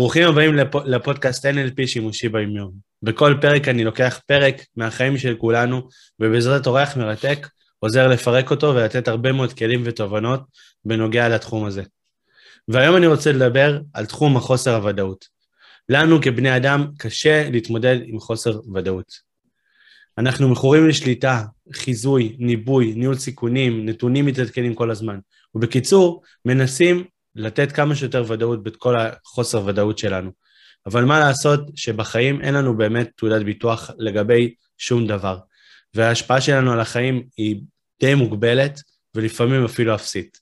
ברוכים הבאים לפ... לפודקאסט NLP שימושי ביומיום. בכל פרק אני לוקח פרק מהחיים של כולנו, ובעזרת אורח מרתק עוזר לפרק אותו ולתת הרבה מאוד כלים ותובנות בנוגע לתחום הזה. והיום אני רוצה לדבר על תחום החוסר הוודאות. לנו כבני אדם קשה להתמודד עם חוסר ודאות. אנחנו מכורים לשליטה, חיזוי, ניבוי, ניהול סיכונים, נתונים מתעדכנים כל הזמן. ובקיצור, מנסים לתת כמה שיותר ודאות בכל החוסר ודאות שלנו. אבל מה לעשות שבחיים אין לנו באמת תעודת ביטוח לגבי שום דבר. וההשפעה שלנו על החיים היא די מוגבלת, ולפעמים אפילו אפסית.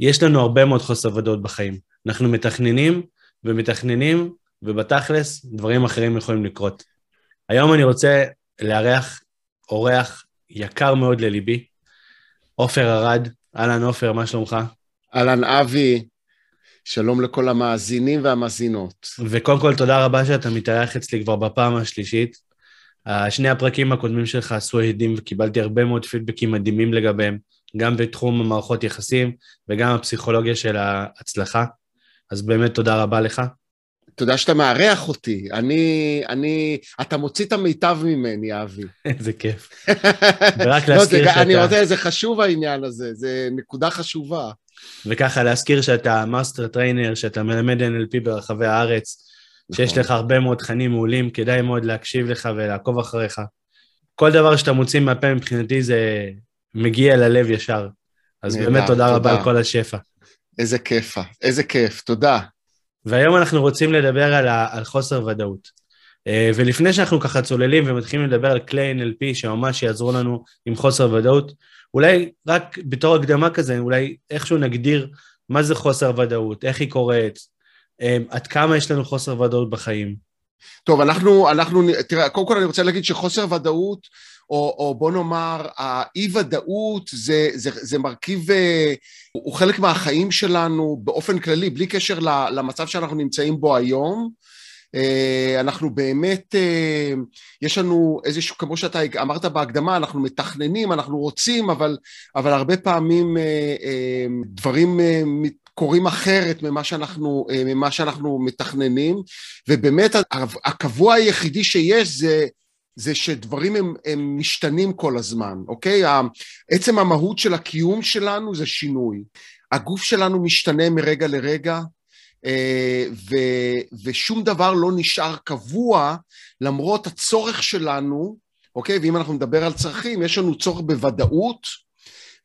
יש לנו הרבה מאוד חוסר ודאות בחיים. אנחנו מתכננים ומתכננים, ובתכלס דברים אחרים יכולים לקרות. היום אני רוצה לארח אורח יקר מאוד לליבי, עופר ארד. אהלן עופר, מה שלומך? אהלן אבי, שלום לכל המאזינים והמאזינות. וקודם כל, תודה רבה שאתה מתארח אצלי כבר בפעם השלישית. שני הפרקים הקודמים שלך עשו הדים וקיבלתי הרבה מאוד פידבקים מדהימים לגביהם, גם בתחום המערכות יחסים וגם הפסיכולוגיה של ההצלחה. אז באמת תודה רבה לך. תודה שאתה מארח אותי. אני, אני, אתה מוציא את המיטב ממני, אבי. איזה כיף. ורק לא, להזכיר שאתה... אני רוצה, זה חשוב העניין הזה, זה נקודה חשובה. וככה להזכיר שאתה master trainer, שאתה מלמד NLP ברחבי הארץ, שיש נכון. לך הרבה מאוד תכנים מעולים, כדאי מאוד להקשיב לך ולעקוב אחריך. כל דבר שאתה מוציא מהפה מבחינתי זה מגיע ללב ישר. אז נדע, באמת תודה, תודה רבה על כל השפע. איזה כיף, איזה כיף, תודה. והיום אנחנו רוצים לדבר על, ה, על חוסר ודאות. אה, ולפני שאנחנו ככה צוללים ומתחילים לדבר על כלי NLP שממש יעזרו לנו עם חוסר ודאות, אולי רק בתור הקדמה כזה, אולי איכשהו נגדיר מה זה חוסר ודאות, איך היא קורית, אה, עד כמה יש לנו חוסר ודאות בחיים. טוב, אנחנו, אנחנו, תראה, קודם כל אני רוצה להגיד שחוסר ודאות, או, או בוא נאמר, האי-ודאות זה, זה, זה מרכיב, אה, הוא חלק מהחיים שלנו באופן כללי, בלי קשר למצב שאנחנו נמצאים בו היום. אה, אנחנו באמת, אה, יש לנו איזשהו, כמו שאתה אמרת בהקדמה, אנחנו מתכננים, אנחנו רוצים, אבל, אבל הרבה פעמים אה, דברים קורים אחרת ממה שאנחנו, ממה שאנחנו מתכננים, ובאמת הקבוע היחידי שיש זה זה שדברים הם, הם משתנים כל הזמן, אוקיי? עצם המהות של הקיום שלנו זה שינוי. הגוף שלנו משתנה מרגע לרגע, ו, ושום דבר לא נשאר קבוע למרות הצורך שלנו, אוקיי? ואם אנחנו נדבר על צרכים, יש לנו צורך בוודאות,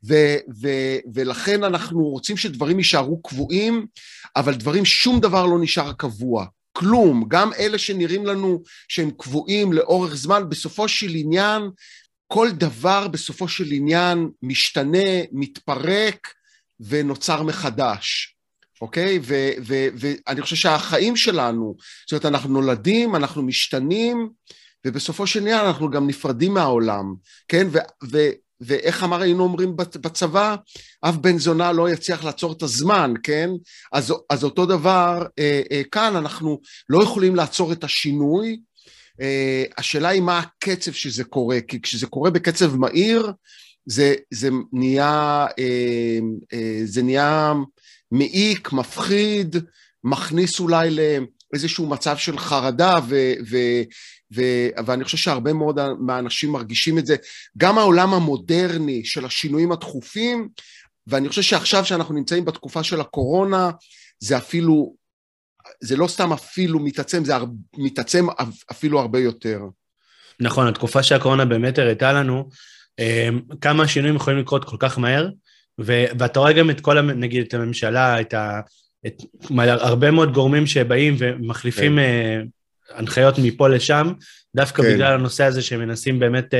ו, ו, ולכן אנחנו רוצים שדברים יישארו קבועים, אבל דברים, שום דבר לא נשאר קבוע. כלום, גם אלה שנראים לנו שהם קבועים לאורך זמן, בסופו של עניין, כל דבר בסופו של עניין משתנה, מתפרק ונוצר מחדש. אוקיי? ואני חושב שהחיים שלנו, זאת אומרת, אנחנו נולדים, אנחנו משתנים, ובסופו של עניין אנחנו גם נפרדים מהעולם, כן? ואיך אמר היינו אומרים בצבא? אף בן זונה לא יצליח לעצור את הזמן, כן? אז, אז אותו דבר אה, אה, כאן, אנחנו לא יכולים לעצור את השינוי. אה, השאלה היא מה הקצב שזה קורה, כי כשזה קורה בקצב מהיר, זה, זה נהיה, אה, אה, זה נהיה מעיק, מפחיד, מכניס אולי לאיזשהו מצב של חרדה, ו, ו, ו, ואני חושב שהרבה מאוד מהאנשים מרגישים את זה. גם העולם המודרני של השינויים התכופים, ואני חושב שעכשיו שאנחנו נמצאים בתקופה של הקורונה, זה אפילו, זה לא סתם אפילו מתעצם, זה מתעצם אפילו הרבה יותר. נכון, התקופה שהקורונה באמת הראתה לנו אה, כמה שינויים יכולים לקרות כל כך מהר, ו- ואתה רואה גם את כל, נגיד, את הממשלה, את, ה- את הרבה מאוד גורמים שבאים ומחליפים כן. uh, הנחיות מפה לשם, דווקא כן. בגלל הנושא הזה שהם מנסים באמת uh,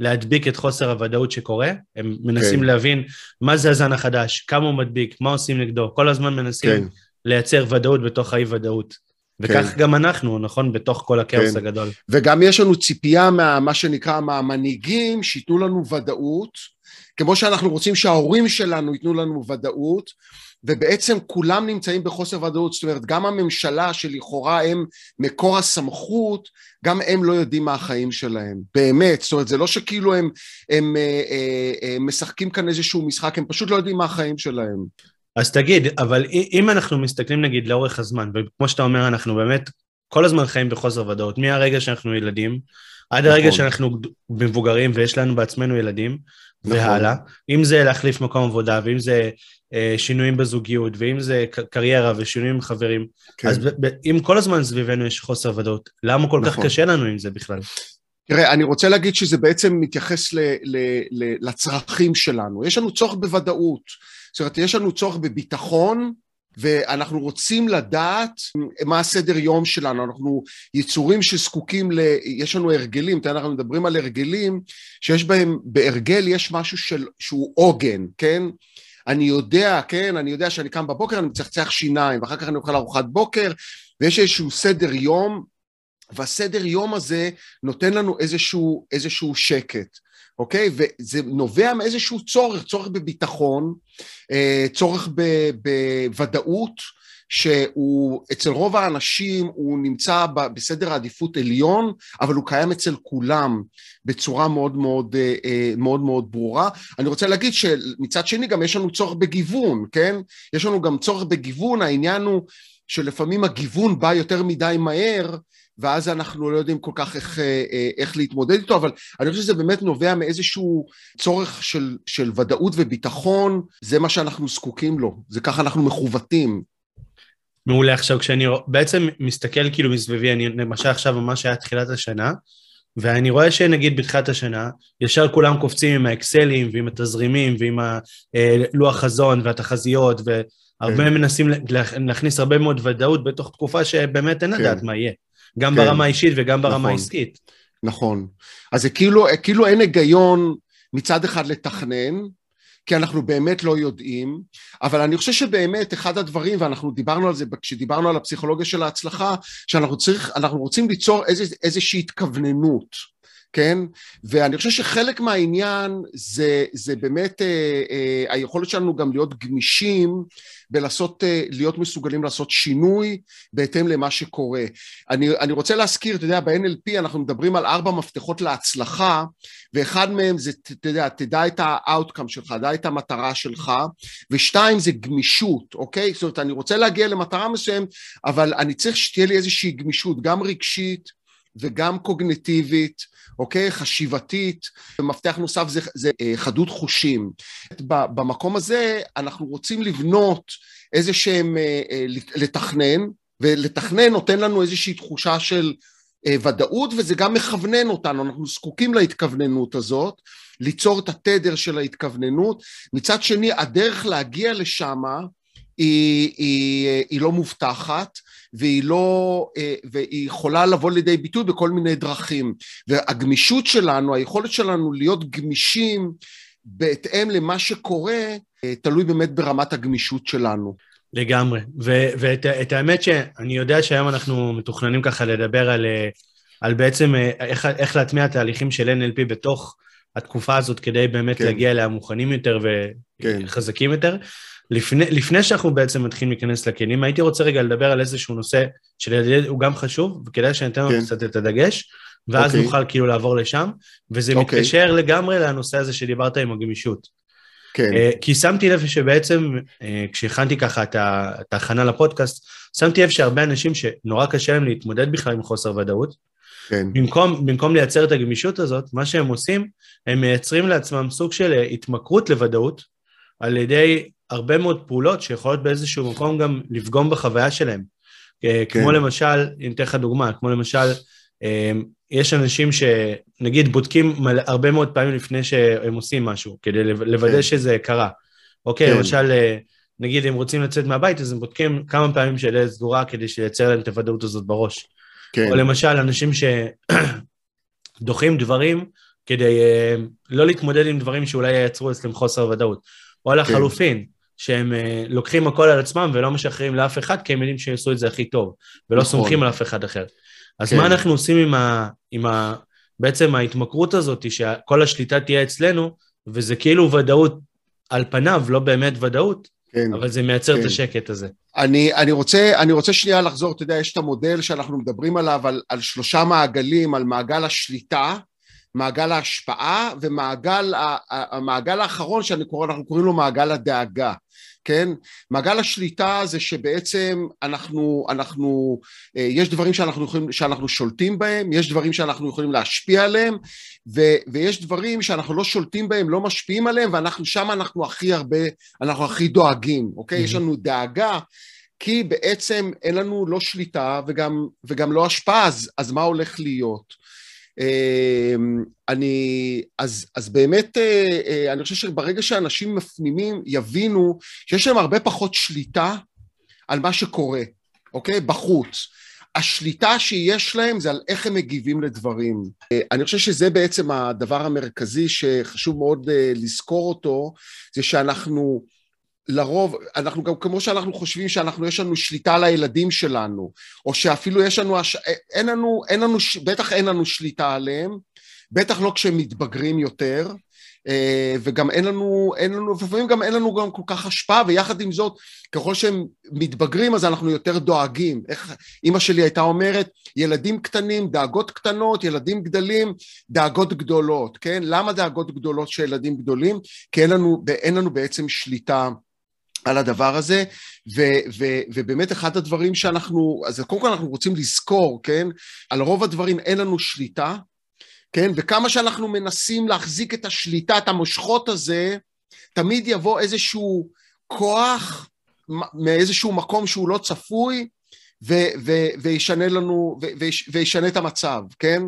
להדביק את חוסר הוודאות שקורה, הם מנסים כן. להבין מה זה הזן החדש, כמה הוא מדביק, מה עושים נגדו, כל הזמן מנסים כן. לייצר ודאות בתוך האי-ודאות. וכך כן. גם אנחנו, נכון? בתוך כל הכאוס כן. הגדול. וגם יש לנו ציפייה מה שנקרא מהמנהיגים, שייתנו לנו ודאות. כמו שאנחנו רוצים שההורים שלנו ייתנו לנו ודאות, ובעצם כולם נמצאים בחוסר ודאות, זאת אומרת גם הממשלה שלכאורה הם מקור הסמכות, גם הם לא יודעים מה החיים שלהם, באמת, זאת אומרת זה לא שכאילו הם, הם, הם, אה, הם אה, משחקים כאן איזשהו משחק, הם פשוט לא יודעים מה החיים שלהם. אז תגיד, אבל אם אנחנו מסתכלים נגיד לאורך הזמן, וכמו שאתה אומר, אנחנו באמת כל הזמן חיים בחוסר ודאות, מהרגע שאנחנו ילדים, עד נכון. הרגע שאנחנו מבוגרים ויש לנו בעצמנו ילדים, נכון. והלאה, אם זה להחליף מקום עבודה, ואם זה אה, שינויים בזוגיות, ואם זה קריירה ושינויים עם חברים, כן. אז אם כל הזמן סביבנו יש חוסר ודאות, למה כל נכון. כך קשה לנו עם זה בכלל? תראה, אני רוצה להגיד שזה בעצם מתייחס ל, ל, ל, לצרכים שלנו. יש לנו צורך בוודאות, זאת אומרת, יש לנו צורך בביטחון, ואנחנו רוצים לדעת מה הסדר יום שלנו, אנחנו יצורים שזקוקים ל... יש לנו הרגלים, אנחנו מדברים על הרגלים שיש בהם, בהרגל יש משהו של, שהוא עוגן, כן? אני יודע, כן, אני יודע שאני קם בבוקר, אני מצחצח שיניים, ואחר כך אני אוכל ארוחת בוקר, ויש איזשהו סדר יום, והסדר יום הזה נותן לנו איזשהו, איזשהו שקט. אוקיי? וזה נובע מאיזשהו צורך, צורך בביטחון, אה, צורך בוודאות, שהוא אצל רוב האנשים הוא נמצא בסדר העדיפות עליון, אבל הוא קיים אצל כולם בצורה מאוד מאוד, אה, אה, מאוד, מאוד ברורה. אני רוצה להגיד שמצד שני גם יש לנו צורך בגיוון, כן? יש לנו גם צורך בגיוון, העניין הוא שלפעמים הגיוון בא יותר מדי מהר, ואז אנחנו לא יודעים כל כך איך, אה, אה, איך להתמודד איתו, אבל אני חושב שזה באמת נובע מאיזשהו צורך של, של ודאות וביטחון, זה מה שאנחנו זקוקים לו, זה ככה אנחנו מכוותים. מעולה, עכשיו כשאני בעצם מסתכל כאילו מסביבי, אני למשל עכשיו ממש היה תחילת השנה, ואני רואה שנגיד בתחילת השנה, ישר כולם קופצים עם האקסלים ועם התזרימים ועם אה, חזון והתחזיות, והרבה כן. מנסים להכניס הרבה מאוד ודאות בתוך תקופה שבאמת אין לדעת כן. מה יהיה. גם כן. ברמה האישית וגם ברמה נכון, העסקית. נכון. אז זה כאילו, כאילו אין היגיון מצד אחד לתכנן, כי אנחנו באמת לא יודעים, אבל אני חושב שבאמת אחד הדברים, ואנחנו דיברנו על זה כשדיברנו על הפסיכולוגיה של ההצלחה, שאנחנו צריך, אנחנו רוצים ליצור איז, איזושהי התכווננות. כן? ואני חושב שחלק מהעניין זה, זה באמת אה, אה, היכולת שלנו גם להיות גמישים ולעשות, אה, להיות מסוגלים לעשות שינוי בהתאם למה שקורה. אני, אני רוצה להזכיר, אתה יודע, ב-NLP אנחנו מדברים על ארבע מפתחות להצלחה, ואחד מהם זה, אתה יודע, תדע את ה-outcome שלך, תדע את המטרה שלך, ושתיים זה גמישות, אוקיי? זאת אומרת, אני רוצה להגיע למטרה מסוימת, אבל אני צריך שתהיה לי איזושהי גמישות, גם רגשית וגם קוגניטיבית, אוקיי? חשיבתית, ומפתח נוסף זה, זה אה, חדות חושים. במקום הזה אנחנו רוצים לבנות איזה שהם, אה, אה, לתכנן, ולתכנן נותן לנו איזושהי תחושה של ודאות, וזה גם מכוונן אותנו, אנחנו זקוקים להתכווננות הזאת, ליצור את התדר של ההתכווננות. מצד שני, הדרך להגיע לשם היא, היא, היא לא מובטחת, והיא לא, אה, והיא יכולה לבוא לידי ביטוי בכל מיני דרכים. והגמישות שלנו, היכולת שלנו להיות גמישים בהתאם למה שקורה, אה, תלוי באמת ברמת הגמישות שלנו. לגמרי. ואת האמת שאני יודע שהיום אנחנו מתוכננים ככה לדבר על, אה, על בעצם איך, איך להטמיע תהליכים של NLP בתוך התקופה הזאת, כדי באמת כן. להגיע אליה מוכנים יותר. וחזקים כן. יותר. לפני, לפני שאנחנו בעצם מתחילים להיכנס לכלים, הייתי רוצה רגע לדבר על איזשהו נושא שהוא גם חשוב, וכדאי שניתן לו כן. קצת את הדגש, ואז okay. אוקיי. נוכל כאילו לעבור לשם, וזה okay. אוקיי. מתקשר לגמרי לנושא הזה שדיברת עם הגמישות. כן. Uh, כי שמתי לב שבעצם, uh, כשהכנתי ככה את ההכנה לפודקאסט, שמתי לב שהרבה אנשים שנורא קשה להם להתמודד בכלל עם חוסר ודאות, כן. במקום, במקום לייצר את הגמישות הזאת, מה שהם עושים, הם מייצרים לעצמם סוג של אה, התמכרות לוודאות, על ידי הרבה מאוד פעולות שיכולות באיזשהו מקום גם לפגום בחוויה שלהם. אה, כן. כמו למשל, אני אתן לך דוגמה, כמו למשל, אה, יש אנשים שנגיד בודקים הרבה מאוד פעמים לפני שהם עושים משהו, כדי לוודא כן. שזה קרה. אוקיי, כן. למשל, אה, נגיד הם רוצים לצאת מהבית, אז הם בודקים כמה פעמים שהדלת סגורה כדי שייצר להם את הוודאות הזאת בראש. כן. או למשל, אנשים שדוחים דברים כדי לא להתמודד עם דברים שאולי ייצרו אצלם חוסר ודאות. או לחלופין, כן. שהם uh, לוקחים הכל על עצמם ולא משחררים לאף אחד, כי הם יודעים שהם יעשו את זה הכי טוב, ולא נכון. סומכים על אף אחד אחר. אז כן. מה אנחנו עושים עם, ה, עם ה, בעצם ההתמכרות הזאת, שכל השליטה תהיה אצלנו, וזה כאילו ודאות על פניו, לא באמת ודאות, כן, אבל זה מייצר כן. את השקט הזה. אני, אני, רוצה, אני רוצה שנייה לחזור, אתה יודע, יש את המודל שאנחנו מדברים עליו, על, על שלושה מעגלים, על מעגל השליטה, מעגל ההשפעה ומעגל המעגל האחרון שאנחנו קורא, קוראים לו מעגל הדאגה, כן? מעגל השליטה זה שבעצם אנחנו, אנחנו, אה, יש דברים שאנחנו, יכולים, שאנחנו שולטים בהם, יש דברים שאנחנו יכולים להשפיע עליהם, ו, ויש דברים שאנחנו לא שולטים בהם, לא משפיעים עליהם, ואנחנו שם אנחנו הכי הרבה, אנחנו הכי דואגים, אוקיי? Mm-hmm. יש לנו דאגה, כי בעצם אין לנו לא שליטה וגם, וגם לא השפעה, אז, אז מה הולך להיות? אמ, אני, אז, אז באמת, אה, אה, אני חושב שברגע שאנשים מפנימים, יבינו שיש להם הרבה פחות שליטה על מה שקורה, אוקיי? בחוץ. השליטה שיש להם זה על איך הם מגיבים לדברים. אה, אני חושב שזה בעצם הדבר המרכזי שחשוב מאוד לזכור אותו, זה שאנחנו לרוב, אנחנו גם כמו שאנחנו חושבים שאנחנו, יש לנו שליטה על הילדים שלנו, או שאפילו יש לנו, אין לנו, אין לנו, בטח אין לנו שליטה עליהם, בטח לא כשהם מתבגרים יותר, אה, וגם אין לנו, אין לנו, לפעמים גם אין לנו גם כל כך השפעה, ויחד עם זאת, ככל שהם מתבגרים אז אנחנו יותר דואגים. איך אימא שלי הייתה אומרת, ילדים קטנים, דאגות קטנות, ילדים גדלים, דאגות גדולות, כן? למה דאגות גדולות של ילדים גדולים? כי אין לנו, אין לנו בעצם שליטה. על הדבר הזה, ו, ו, ובאמת אחד הדברים שאנחנו, אז קודם כל אנחנו רוצים לזכור, כן, על רוב הדברים אין לנו שליטה, כן, וכמה שאנחנו מנסים להחזיק את השליטה, את המושכות הזה, תמיד יבוא איזשהו כוח מאיזשהו מקום שהוא לא צפוי, ו, ו, וישנה לנו, ו, וישנה את המצב, כן?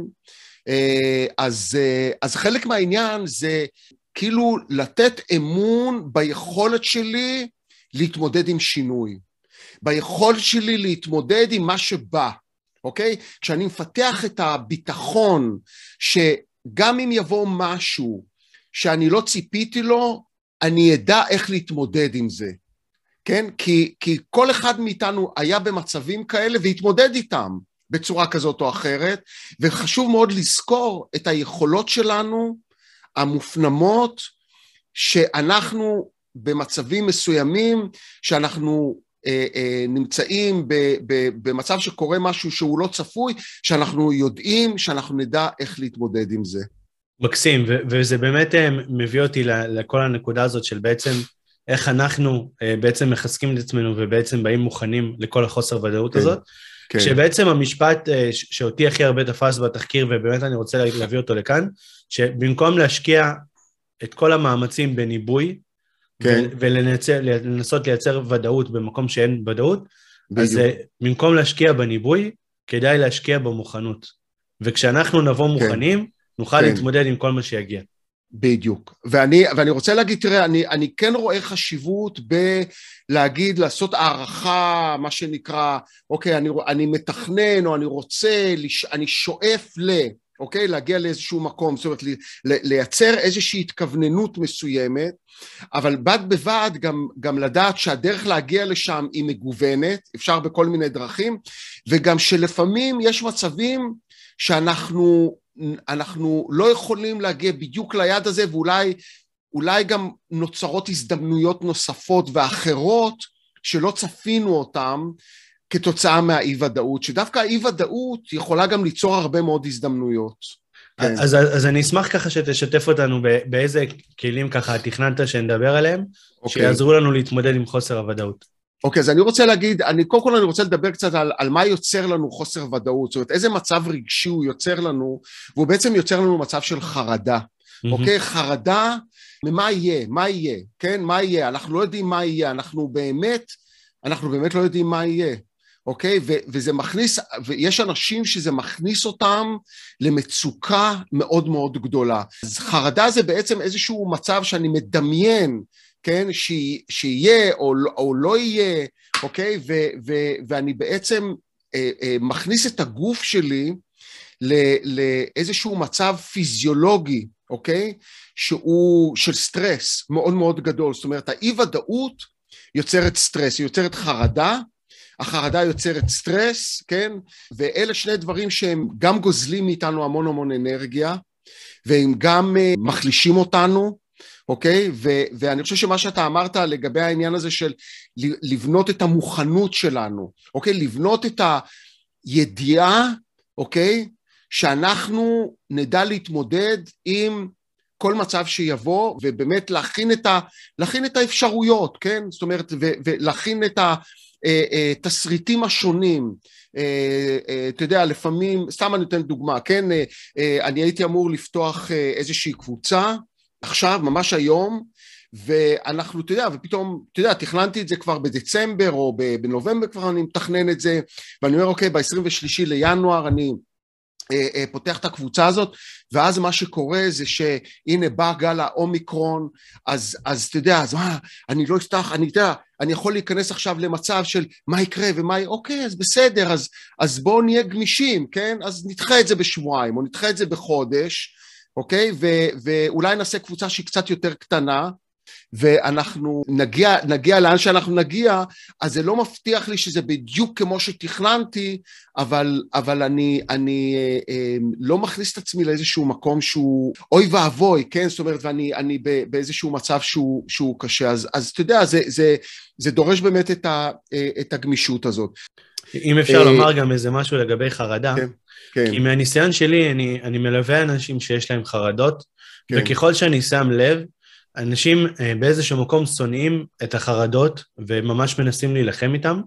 אה, אז, אה, אז חלק מהעניין זה כאילו לתת אמון ביכולת שלי להתמודד עם שינוי, ביכולת שלי להתמודד עם מה שבא, אוקיי? כשאני מפתח את הביטחון שגם אם יבוא משהו שאני לא ציפיתי לו, אני אדע איך להתמודד עם זה, כן? כי, כי כל אחד מאיתנו היה במצבים כאלה והתמודד איתם בצורה כזאת או אחרת, וחשוב מאוד לזכור את היכולות שלנו המופנמות שאנחנו במצבים מסוימים שאנחנו אה, אה, נמצאים ב, ב, במצב שקורה משהו שהוא לא צפוי, שאנחנו יודעים שאנחנו נדע איך להתמודד עם זה. מקסים, ו- וזה באמת אה, מביא אותי לכל הנקודה הזאת של בעצם איך אנחנו אה, בעצם מחזקים את עצמנו ובעצם באים מוכנים לכל החוסר ודאות כן, הזאת. כן. כשבעצם המשפט אה, שאותי הכי הרבה תפס בתחקיר, ובאמת אני רוצה להביא אותו לכאן, שבמקום להשקיע את כל המאמצים בניבוי, כן. ולנסות לייצר ודאות במקום שאין ודאות, בדיוק. אז אה, במקום להשקיע בניבוי, כדאי להשקיע במוכנות. וכשאנחנו נבוא כן. מוכנים. נוכל כן. להתמודד עם כל מה שיגיע. בדיוק. ואני, ואני רוצה להגיד, תראה, אני, אני כן רואה חשיבות בלהגיד, לעשות הערכה, מה שנקרא, אוקיי, אני, אני מתכנן או אני רוצה, אני שואף ל... אוקיי? להגיע לאיזשהו מקום, זאת אומרת, לייצר איזושהי התכווננות מסוימת, אבל בד בבד גם, גם לדעת שהדרך להגיע לשם היא מגוונת, אפשר בכל מיני דרכים, וגם שלפעמים יש מצבים שאנחנו אנחנו לא יכולים להגיע בדיוק ליעד הזה, ואולי אולי גם נוצרות הזדמנויות נוספות ואחרות שלא צפינו אותן, כתוצאה מהאי-ודאות, שדווקא האי-ודאות יכולה גם ליצור הרבה מאוד הזדמנויות. כן. אז, אז אני אשמח ככה שתשתף אותנו באיזה כלים ככה תכננת שנדבר עליהם, okay. אוקיי. שיעזרו לנו להתמודד עם חוסר הוודאות. אוקיי, okay, אז אני רוצה להגיד, אני, קודם כל אני רוצה לדבר קצת על, על מה יוצר לנו חוסר ודאות, זאת אומרת, איזה מצב רגשי הוא יוצר לנו, והוא בעצם יוצר לנו מצב של חרדה. אוקיי? Mm-hmm. Okay, חרדה ממה יהיה, מה יהיה, כן? מה יהיה? אנחנו לא יודעים מה יהיה, אנחנו באמת, אנחנו באמת לא יודעים מה יהיה. אוקיי? ו- וזה מכניס, ויש אנשים שזה מכניס אותם למצוקה מאוד מאוד גדולה. אז חרדה זה בעצם איזשהו מצב שאני מדמיין, כן? ש- שיהיה או, או לא יהיה, אוקיי? ו- ו- ואני בעצם אה, אה, מכניס את הגוף שלי לאיזשהו מצב פיזיולוגי, אוקיי? שהוא של סטרס מאוד מאוד גדול. זאת אומרת, האי-ודאות יוצרת סטרס, היא יוצרת חרדה, החרדה יוצרת סטרס, כן? ואלה שני דברים שהם גם גוזלים מאיתנו המון המון אנרגיה, והם גם uh, מחלישים אותנו, אוקיי? ו- ואני חושב שמה שאתה אמרת לגבי העניין הזה של לבנות את המוכנות שלנו, אוקיי? לבנות את הידיעה, אוקיי? שאנחנו נדע להתמודד עם כל מצב שיבוא, ובאמת להכין את, ה, להכין את האפשרויות, כן? זאת אומרת, ו, ולהכין את התסריטים השונים. אתה יודע, לפעמים, סתם אני נותן דוגמה, כן? אני הייתי אמור לפתוח איזושהי קבוצה, עכשיו, ממש היום, ואנחנו, אתה יודע, ופתאום, אתה יודע, תכננתי את זה כבר בדצמבר או בנובמבר כבר אני מתכנן את זה, ואני אומר, אוקיי, ב-23 לינואר אני אה, אה, פותח את הקבוצה הזאת, ואז מה שקורה זה שהנה בא גל האומיקרון, אז, אז אתה יודע, אז מה, אני לא אפתח, אני יודע, אני יכול להיכנס עכשיו למצב של מה יקרה ומה, אוקיי, אז בסדר, אז, אז בואו נהיה גמישים, כן? אז נדחה את זה בשבועיים, או נדחה את זה בחודש, אוקיי? ו, ואולי נעשה קבוצה שהיא קצת יותר קטנה, ואנחנו נגיע, נגיע לאן שאנחנו נגיע, אז זה לא מבטיח לי שזה בדיוק כמו שתכננתי, אבל, אבל אני, אני אה, אה, לא מכניס את עצמי לאיזשהו מקום שהוא אוי ואבוי, כן? זאת אומרת, ואני אני באיזשהו מצב שהוא, שהוא קשה. אז, אז אתה יודע, זה, זה, זה דורש באמת את, ה, אה, את הגמישות הזאת. אם אפשר לומר גם איזה משהו לגבי חרדה, כן, כן. כי מהניסיון שלי, אני, אני מלווה אנשים שיש להם חרדות, כן. וככל שאני שם לב, אנשים אה, באיזשהו מקום שונאים את החרדות וממש מנסים להילחם איתם,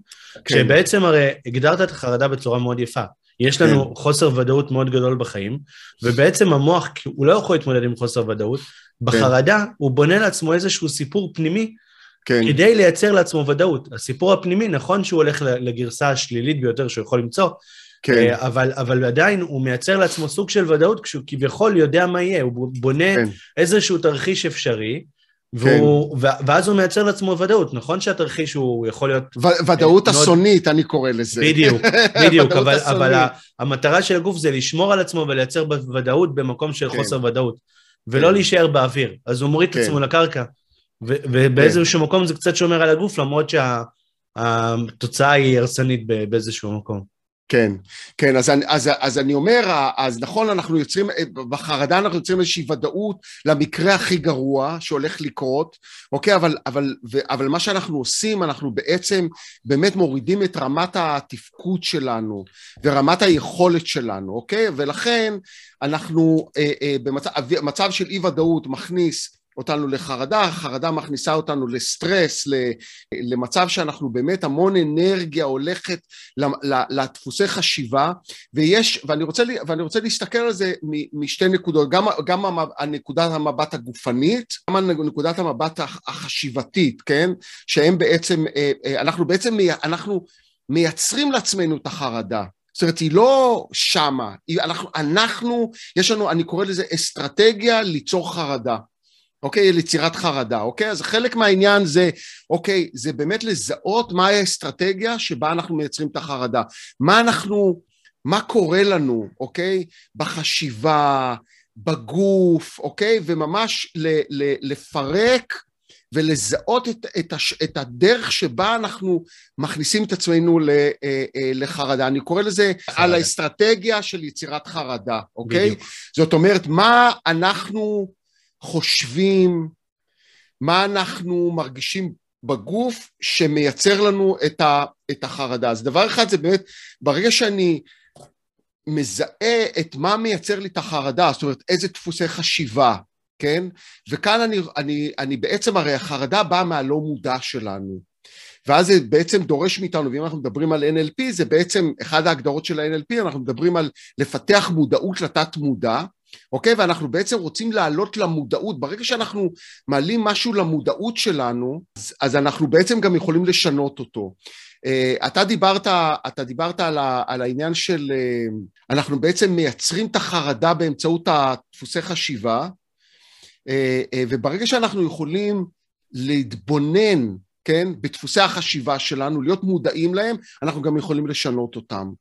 כן. הרי הגדרת את החרדה בצורה מאוד יפה. יש לנו כן. חוסר ודאות מאוד גדול בחיים, ובעצם המוח, הוא לא יכול להתמודד עם חוסר ודאות, בחרדה כן. הוא בונה לעצמו איזשהו סיפור פנימי כן. כדי לייצר לעצמו ודאות. הסיפור הפנימי, נכון שהוא הולך לגרסה השלילית ביותר שהוא יכול למצוא, כן. אה, אבל, אבל עדיין הוא מייצר לעצמו סוג של ודאות כשהוא כביכול יודע מה יהיה, הוא בונה כן. איזשהו תרחיש אפשרי, והוא, כן. ואז הוא מייצר לעצמו ודאות, נכון שהתרחיש הוא יכול להיות... ו- ודאות מאוד... אסונית, אני קורא לזה. בדיוק, בדיוק, אבל, אבל המטרה של הגוף זה לשמור על עצמו ולייצר ודאות במקום של כן. חוסר ודאות, ולא כן. להישאר באוויר. אז הוא מוריד כן. את עצמו לקרקע, ו- ובאיזשהו כן. מקום זה קצת שומר על הגוף, למרות שהתוצאה שה- היא הרסנית באיזשהו מקום. כן, כן, אז אז, אז אני אומר, אז נכון, אנחנו יוצרים, בחרדה אנחנו יוצרים איזושהי ודאות למקרה הכי גרוע שהולך לקרות, אוקיי, אבל, אבל, ו, אבל מה שאנחנו עושים, אנחנו בעצם באמת מורידים את רמת התפקוד שלנו ורמת היכולת שלנו, אוקיי, ולכן אנחנו אה, אה, במצב של אי ודאות מכניס אותנו לחרדה, חרדה מכניסה אותנו לסטרס, למצב שאנחנו באמת המון אנרגיה הולכת לדפוסי חשיבה, ויש, ואני רוצה, ואני רוצה להסתכל על זה משתי נקודות, גם, גם נקודת המבט הגופנית, גם נקודת המבט החשיבתית, כן? שהם בעצם, אה, אה, אנחנו בעצם, אנחנו מייצרים לעצמנו את החרדה. זאת אומרת, היא לא שמה, היא, אנחנו, אנחנו, יש לנו, אני קורא לזה אסטרטגיה ליצור חרדה. אוקיי? ליצירת חרדה, אוקיי? אז חלק מהעניין זה, אוקיי, זה באמת לזהות מהי האסטרטגיה שבה אנחנו מייצרים את החרדה. מה אנחנו, מה קורה לנו, אוקיי? בחשיבה, בגוף, אוקיי? וממש ל, ל, לפרק ולזהות את, את, הש, את הדרך שבה אנחנו מכניסים את עצמנו ל, אה, אה, לחרדה. אני קורא לזה חרדה. על האסטרטגיה של יצירת חרדה, אוקיי? בדיוק. זאת אומרת, מה אנחנו חושבים, מה אנחנו מרגישים בגוף שמייצר לנו את, ה, את החרדה. אז דבר אחד זה באמת, ברגע שאני מזהה את מה מייצר לי את החרדה, זאת אומרת איזה דפוסי חשיבה, כן? וכאן אני, אני, אני בעצם, הרי החרדה באה מהלא מודע שלנו. ואז זה בעצם דורש מאיתנו, ואם אנחנו מדברים על NLP, זה בעצם, אחד ההגדרות של ה-NLP, אנחנו מדברים על לפתח מודעות לתת מודע, אוקיי? ואנחנו בעצם רוצים לעלות למודעות. ברגע שאנחנו מעלים משהו למודעות שלנו, אז, אז אנחנו בעצם גם יכולים לשנות אותו. Uh, אתה דיברת, אתה דיברת על, ה, על העניין של uh, אנחנו בעצם מייצרים את החרדה באמצעות הדפוסי חשיבה, uh, וברגע שאנחנו יכולים להתבונן כן, בדפוסי החשיבה שלנו, להיות מודעים להם, אנחנו גם יכולים לשנות אותם.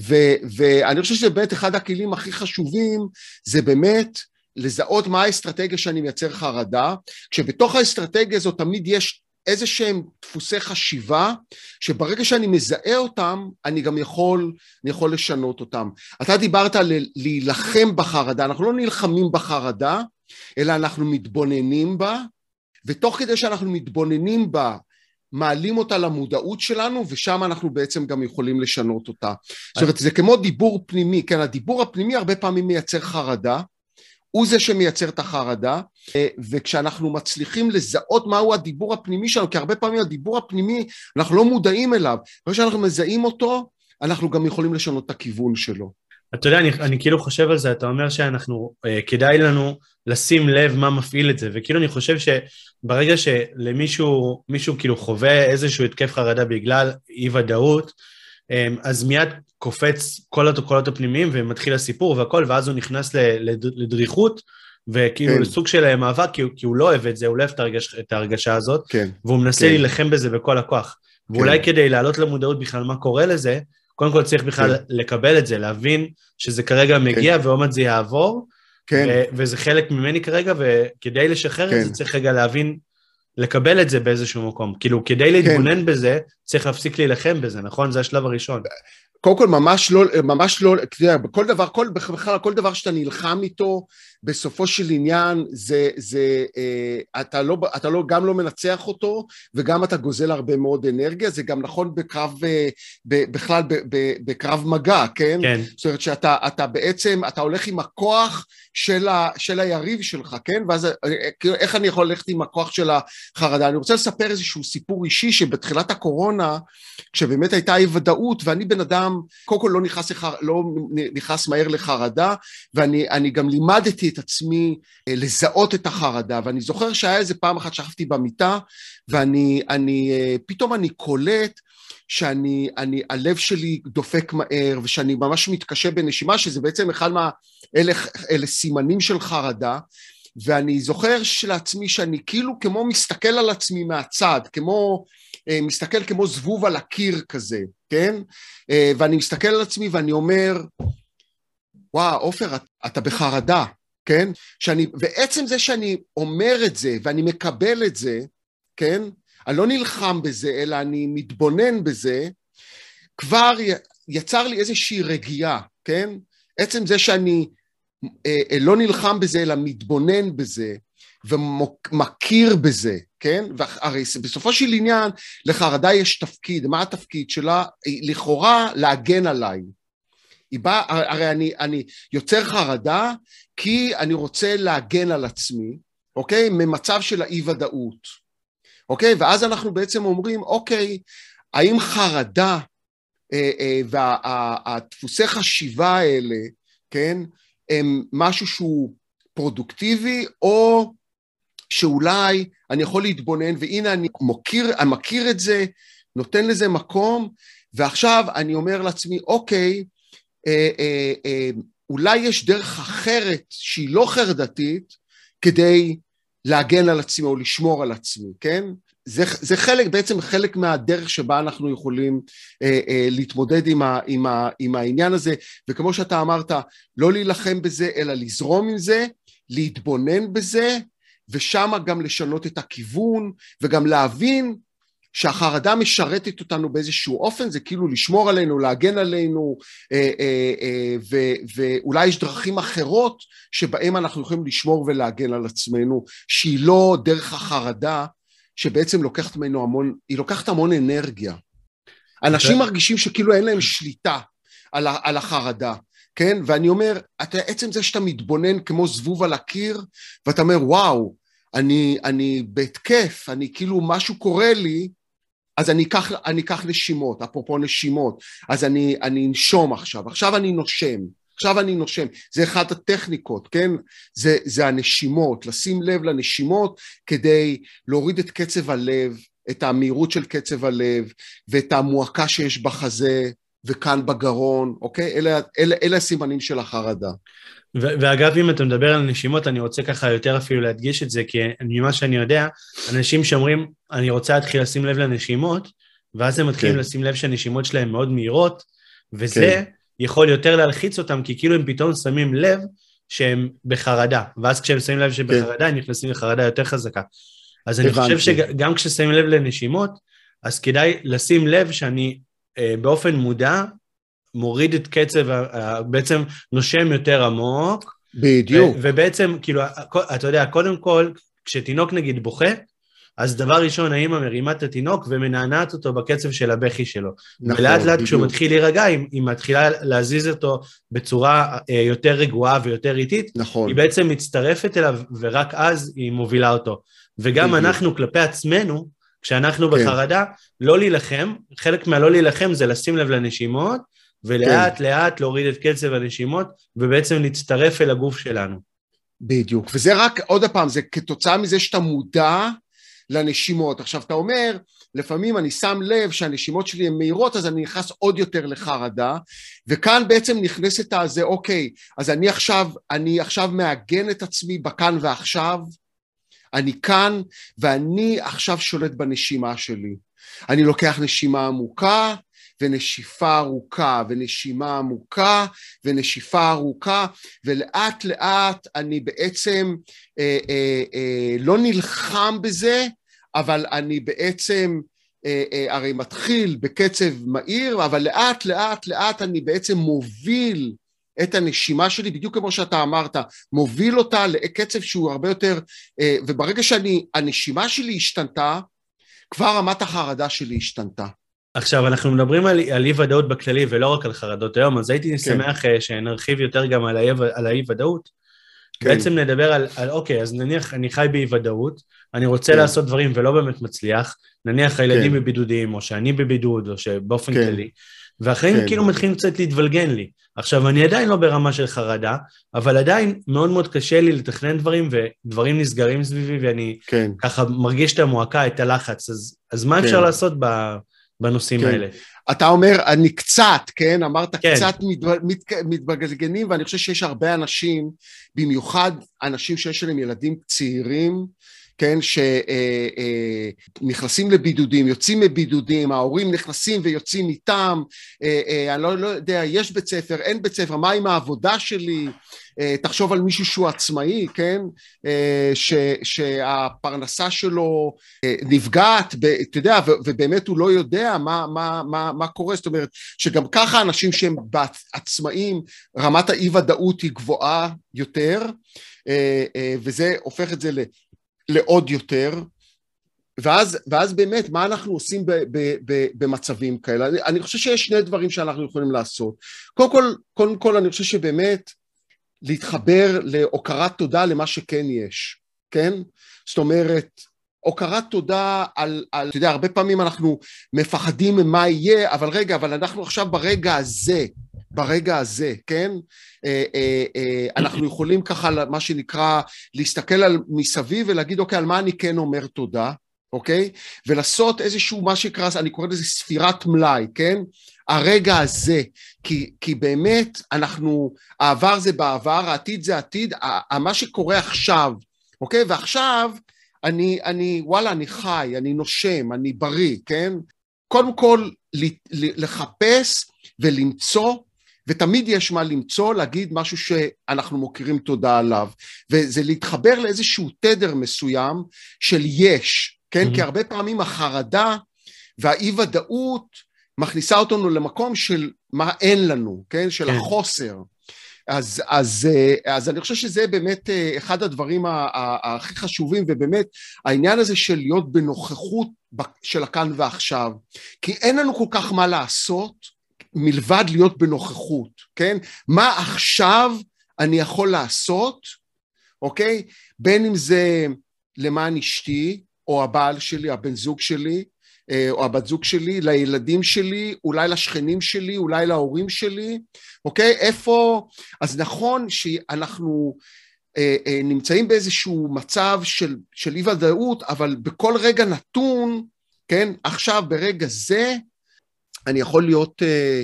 ו, ואני חושב שזה באמת אחד הכלים הכי חשובים, זה באמת לזהות מה האסטרטגיה שאני מייצר חרדה, כשבתוך האסטרטגיה הזאת תמיד יש איזה שהם דפוסי חשיבה, שברגע שאני מזהה אותם, אני גם יכול, אני יכול לשנות אותם. אתה דיברת על להילחם בחרדה, אנחנו לא נלחמים בחרדה, אלא אנחנו מתבוננים בה, ותוך כדי שאנחנו מתבוננים בה מעלים אותה למודעות שלנו, ושם אנחנו בעצם גם יכולים לשנות אותה. זאת אומרת, זה כמו דיבור פנימי, כן, הדיבור הפנימי הרבה פעמים מייצר חרדה, הוא זה שמייצר את החרדה, אה, וכשאנחנו מצליחים לזהות מהו הדיבור הפנימי שלנו, כי הרבה פעמים הדיבור הפנימי, אנחנו לא מודעים אליו, אחרי שאנחנו מזהים אותו, אנחנו גם יכולים לשנות את הכיוון שלו. אתה יודע, אני, אני כאילו חושב על זה, אתה אומר שאנחנו, אה, כדאי לנו לשים לב מה מפעיל את זה, וכאילו אני חושב שברגע שלמישהו, מישהו כאילו חווה איזשהו התקף חרדה בגלל אי ודאות, אה, אז מיד קופץ כל התוקלות הפנימיים ומתחיל הסיפור והכל, ואז הוא נכנס לדריכות, וכאילו כן. לסוג של מאבק, כי, כי הוא לא אוהב את זה, הוא לא אוהב את, הרגש, את ההרגשה הזאת, כן. והוא מנסה כן. להילחם בזה בכל הכוח. כן. ואולי כדי להעלות למודעות בכלל מה קורה לזה, קודם כל צריך בכלל כן. לקבל את זה, להבין שזה כרגע כן. מגיע כן. ועוד מעט זה יעבור, כן. וזה חלק ממני כרגע, וכדי לשחרר כן. את זה צריך רגע להבין, לקבל את זה באיזשהו מקום. כאילו, כדי כן. להתבונן כן. בזה, צריך להפסיק להילחם בזה, נכון? זה השלב הראשון. קודם כל, ממש לא, ממש לא, אתה יודע, בכל דבר, כל, בכלל, כל דבר שאתה נלחם איתו, בסופו של עניין, זה, זה, אה, אתה, לא, אתה לא, גם לא מנצח אותו, וגם אתה גוזל הרבה מאוד אנרגיה, זה גם נכון בקרב, אה, ב, בכלל ב, ב, בקרב מגע, כן? כן. זאת אומרת שאתה אתה בעצם, אתה הולך עם הכוח של, ה, של היריב שלך, כן? ואז אה, כאילו, איך אני יכול ללכת עם הכוח של החרדה? אני רוצה לספר איזשהו סיפור אישי, שבתחילת הקורונה, כשבאמת הייתה אי ודאות, ואני בן אדם, קודם כל לא נכנס, לא נכנס מהר לחרדה, ואני גם לימדתי את עצמי אה, לזהות את החרדה, ואני זוכר שהיה איזה פעם אחת שכבתי במיטה, ואני, אני, אה, פתאום אני קולט שאני, אני, הלב שלי דופק מהר, ושאני ממש מתקשה בנשימה, שזה בעצם אחד מה... אלה, אלה סימנים של חרדה, ואני זוכר לעצמי שאני כאילו כמו מסתכל על עצמי מהצד, כמו, אה, מסתכל כמו זבוב על הקיר כזה, כן? ואני מסתכל על עצמי ואני אומר, וואו, עופר, אתה בחרדה, כן? שאני, ועצם זה שאני אומר את זה ואני מקבל את זה, כן? אני לא נלחם בזה, אלא אני מתבונן בזה, כבר יצר לי איזושהי רגיעה, כן? עצם זה שאני אה, אה, לא נלחם בזה, אלא מתבונן בזה, ומכיר בזה, כן? והרי בסופו של עניין לחרדה יש תפקיד, מה התפקיד שלה? לכאורה להגן עליי, היא באה, הרי אני, אני יוצר חרדה כי אני רוצה להגן על עצמי, אוקיי? ממצב של האי ודאות, אוקיי? ואז אנחנו בעצם אומרים, אוקיי, האם חרדה אה, אה, והדפוסי חשיבה האלה, כן, הם משהו שהוא פרודוקטיבי, או שאולי אני יכול להתבונן, והנה אני מוקיר, אני מכיר את זה, נותן לזה מקום, ועכשיו אני אומר לעצמי, אוקיי, אה, אה, אה, אולי יש דרך אחרת שהיא לא חרדתית כדי להגן על עצמי או לשמור על עצמי, כן? זה, זה חלק, בעצם חלק מהדרך שבה אנחנו יכולים אה, אה, להתמודד עם, ה, עם, ה, עם העניין הזה, וכמו שאתה אמרת, לא להילחם בזה, אלא לזרום עם זה, להתבונן בזה, ושם גם לשנות את הכיוון, וגם להבין שהחרדה משרתת אותנו באיזשהו אופן, זה כאילו לשמור עלינו, להגן עלינו, אה, אה, אה, ואולי יש דרכים אחרות שבהן אנחנו יכולים לשמור ולהגן על עצמנו, שהיא לא דרך החרדה, שבעצם לוקחת ממנו המון, היא לוקחת המון אנרגיה. אנשים מרגישים שכאילו אין להם שליטה על, על החרדה, כן? ואני אומר, אתה, עצם זה שאתה מתבונן כמו זבוב על הקיר, ואתה אומר, וואו, אני, אני בהתקף, אני כאילו משהו קורה לי, אז אני אקח, אני אקח נשימות, אפרופו נשימות, אז אני, אני אנשום עכשיו, עכשיו אני נושם, עכשיו אני נושם, זה אחת הטכניקות, כן? זה, זה הנשימות, לשים לב לנשימות כדי להוריד את קצב הלב, את המהירות של קצב הלב ואת המועקה שיש בחזה וכאן בגרון, אוקיי? אלה, אלה, אלה הסימנים של החרדה. ואגב, אם אתה מדבר על נשימות, אני רוצה ככה יותר אפילו להדגיש את זה, כי ממה שאני יודע, אנשים שאומרים, אני רוצה להתחיל לשים לב לנשימות, ואז הם מתחילים כן. לשים לב שהנשימות שלהם מאוד מהירות, וזה כן. יכול יותר להלחיץ אותם, כי כאילו הם פתאום שמים לב שהם בחרדה, ואז כשהם שמים לב שהם כן. בחרדה, הם נכנסים לחרדה יותר חזקה. אז אני חושב שגם כששמים לב לנשימות, אז כדאי לשים לב שאני באופן מודע מוריד את קצב, בעצם נושם יותר עמוק. בדיוק. ובעצם, כאילו, אתה יודע, קודם כל, כשתינוק נגיד בוכה, אז דבר ראשון, האמא מרימה את התינוק ומנענעת אותו בקצב של הבכי שלו. נכון, ולאט לאט בדיוק. כשהוא מתחיל להירגע, היא, היא מתחילה להזיז אותו בצורה אה, יותר רגועה ויותר איטית, נכון, היא בעצם מצטרפת אליו, ורק אז היא מובילה אותו. וגם בדיוק. אנחנו כלפי עצמנו, כשאנחנו כן. בחרדה, לא להילחם, חלק מהלא להילחם זה לשים לב לנשימות, ולאט כן. לאט להוריד את קצב הנשימות, ובעצם להצטרף אל הגוף שלנו. בדיוק. וזה רק, עוד פעם, זה כתוצאה מזה שאתה מודע לנשימות. עכשיו, אתה אומר, לפעמים אני שם לב שהנשימות שלי הן מהירות, אז אני נכנס עוד יותר לחרדה, וכאן בעצם נכנסת הזה, אוקיי, אז אני עכשיו, אני עכשיו מעגן את עצמי בכאן ועכשיו, אני כאן, ואני עכשיו שולט בנשימה שלי. אני לוקח נשימה עמוקה, ונשיפה ארוכה, ונשימה עמוקה, ונשיפה ארוכה, ולאט לאט אני בעצם אה, אה, אה, לא נלחם בזה, אבל אני בעצם אה, אה, הרי מתחיל בקצב מהיר, אבל לאט לאט לאט אני בעצם מוביל את הנשימה שלי, בדיוק כמו שאתה אמרת, מוביל אותה לקצב שהוא הרבה יותר, אה, וברגע שהנשימה שלי השתנתה, כבר רמת החרדה שלי השתנתה. עכשיו, אנחנו מדברים על, על אי-ודאות בכללי ולא רק על חרדות היום, אז הייתי כן. שמח אה, שנרחיב יותר גם על האי- על האי-ודאות. כן. בעצם נדבר על, על, אוקיי, אז נניח אני חי באי-ודאות, אני רוצה כן. לעשות דברים ולא באמת מצליח, נניח הילדים כן. בבידודים, או שאני בבידוד, או שבאופן כן. כללי, והחיים כן. כאילו מתחילים קצת להתבלגן לי. עכשיו, אני עדיין לא ברמה של חרדה, אבל עדיין מאוד מאוד קשה לי לתכנן דברים, ודברים נסגרים סביבי, ואני כן. ככה מרגיש את המועקה, את הלחץ, אז, אז מה כן. אפשר לעשות ב, בנושאים כן. האלה? אתה אומר, אני קצת, כן? אמרת כן. קצת מתב- מת- מתבגלגנים, ואני חושב שיש הרבה אנשים, במיוחד אנשים שיש להם ילדים צעירים, כן, שנכנסים לבידודים, יוצאים מבידודים, ההורים נכנסים ויוצאים איתם, אה, אה, אני לא, לא יודע, יש בית ספר, אין בית ספר, מה עם העבודה שלי? אה, תחשוב על מישהו שהוא עצמאי, כן? אה, ש, שהפרנסה שלו אה, נפגעת, אתה יודע, ובאמת הוא לא יודע מה, מה, מה, מה קורה, זאת אומרת, שגם ככה אנשים שהם עצמאים, רמת האי-ודאות היא גבוהה יותר, אה, אה, וזה הופך את זה לעוד יותר. ואז, ואז באמת, מה אנחנו עושים ב, ב, ב, במצבים כאלה? אני, אני חושב שיש שני דברים שאנחנו יכולים לעשות. קודם כל, קודם כל, אני חושב שבאמת להתחבר להוקרת תודה למה שכן יש, כן? זאת אומרת, הוקרת תודה על, על, אתה יודע, הרבה פעמים אנחנו מפחדים ממה יהיה, אבל רגע, אבל אנחנו עכשיו ברגע הזה, ברגע הזה, כן? אה, אה, אה, אנחנו יכולים ככה, מה שנקרא, להסתכל על מסביב ולהגיד, אוקיי, על מה אני כן אומר תודה, אוקיי? ולעשות איזשהו, מה שנקרא, אני קורא לזה ספירת מלאי, כן? הרגע הזה, כי, כי באמת אנחנו, העבר זה בעבר, העתיד זה עתיד, מה שקורה עכשיו, אוקיי? ועכשיו אני, אני, וואלה, אני חי, אני נושם, אני בריא, כן? קודם כל, לחפש ולמצוא, ותמיד יש מה למצוא, להגיד משהו שאנחנו מוקירים תודה עליו, וזה להתחבר לאיזשהו תדר מסוים של יש, כן? Mhm. כי הרבה פעמים החרדה והאי-ודאות מכניסה אותנו למקום של מה אין לנו, כן? של כן. החוסר. אז, אז, אז אני חושב שזה באמת אה, אחד הדברים הכי חשובים, ובאמת העניין הזה של להיות בנוכחות של הכאן ועכשיו. כי אין לנו כל כך מה לעשות מלבד להיות בנוכחות, כן? מה עכשיו אני יכול לעשות, אוקיי? בין אם זה למען אשתי, או הבעל שלי, הבן זוג שלי, אה, או הבת זוג שלי, לילדים שלי, אולי לשכנים שלי, אולי להורים שלי, אוקיי? איפה... אז נכון שאנחנו אה, אה, נמצאים באיזשהו מצב של, של אי ודאות, אבל בכל רגע נתון, כן, עכשיו ברגע זה, אני יכול להיות אה,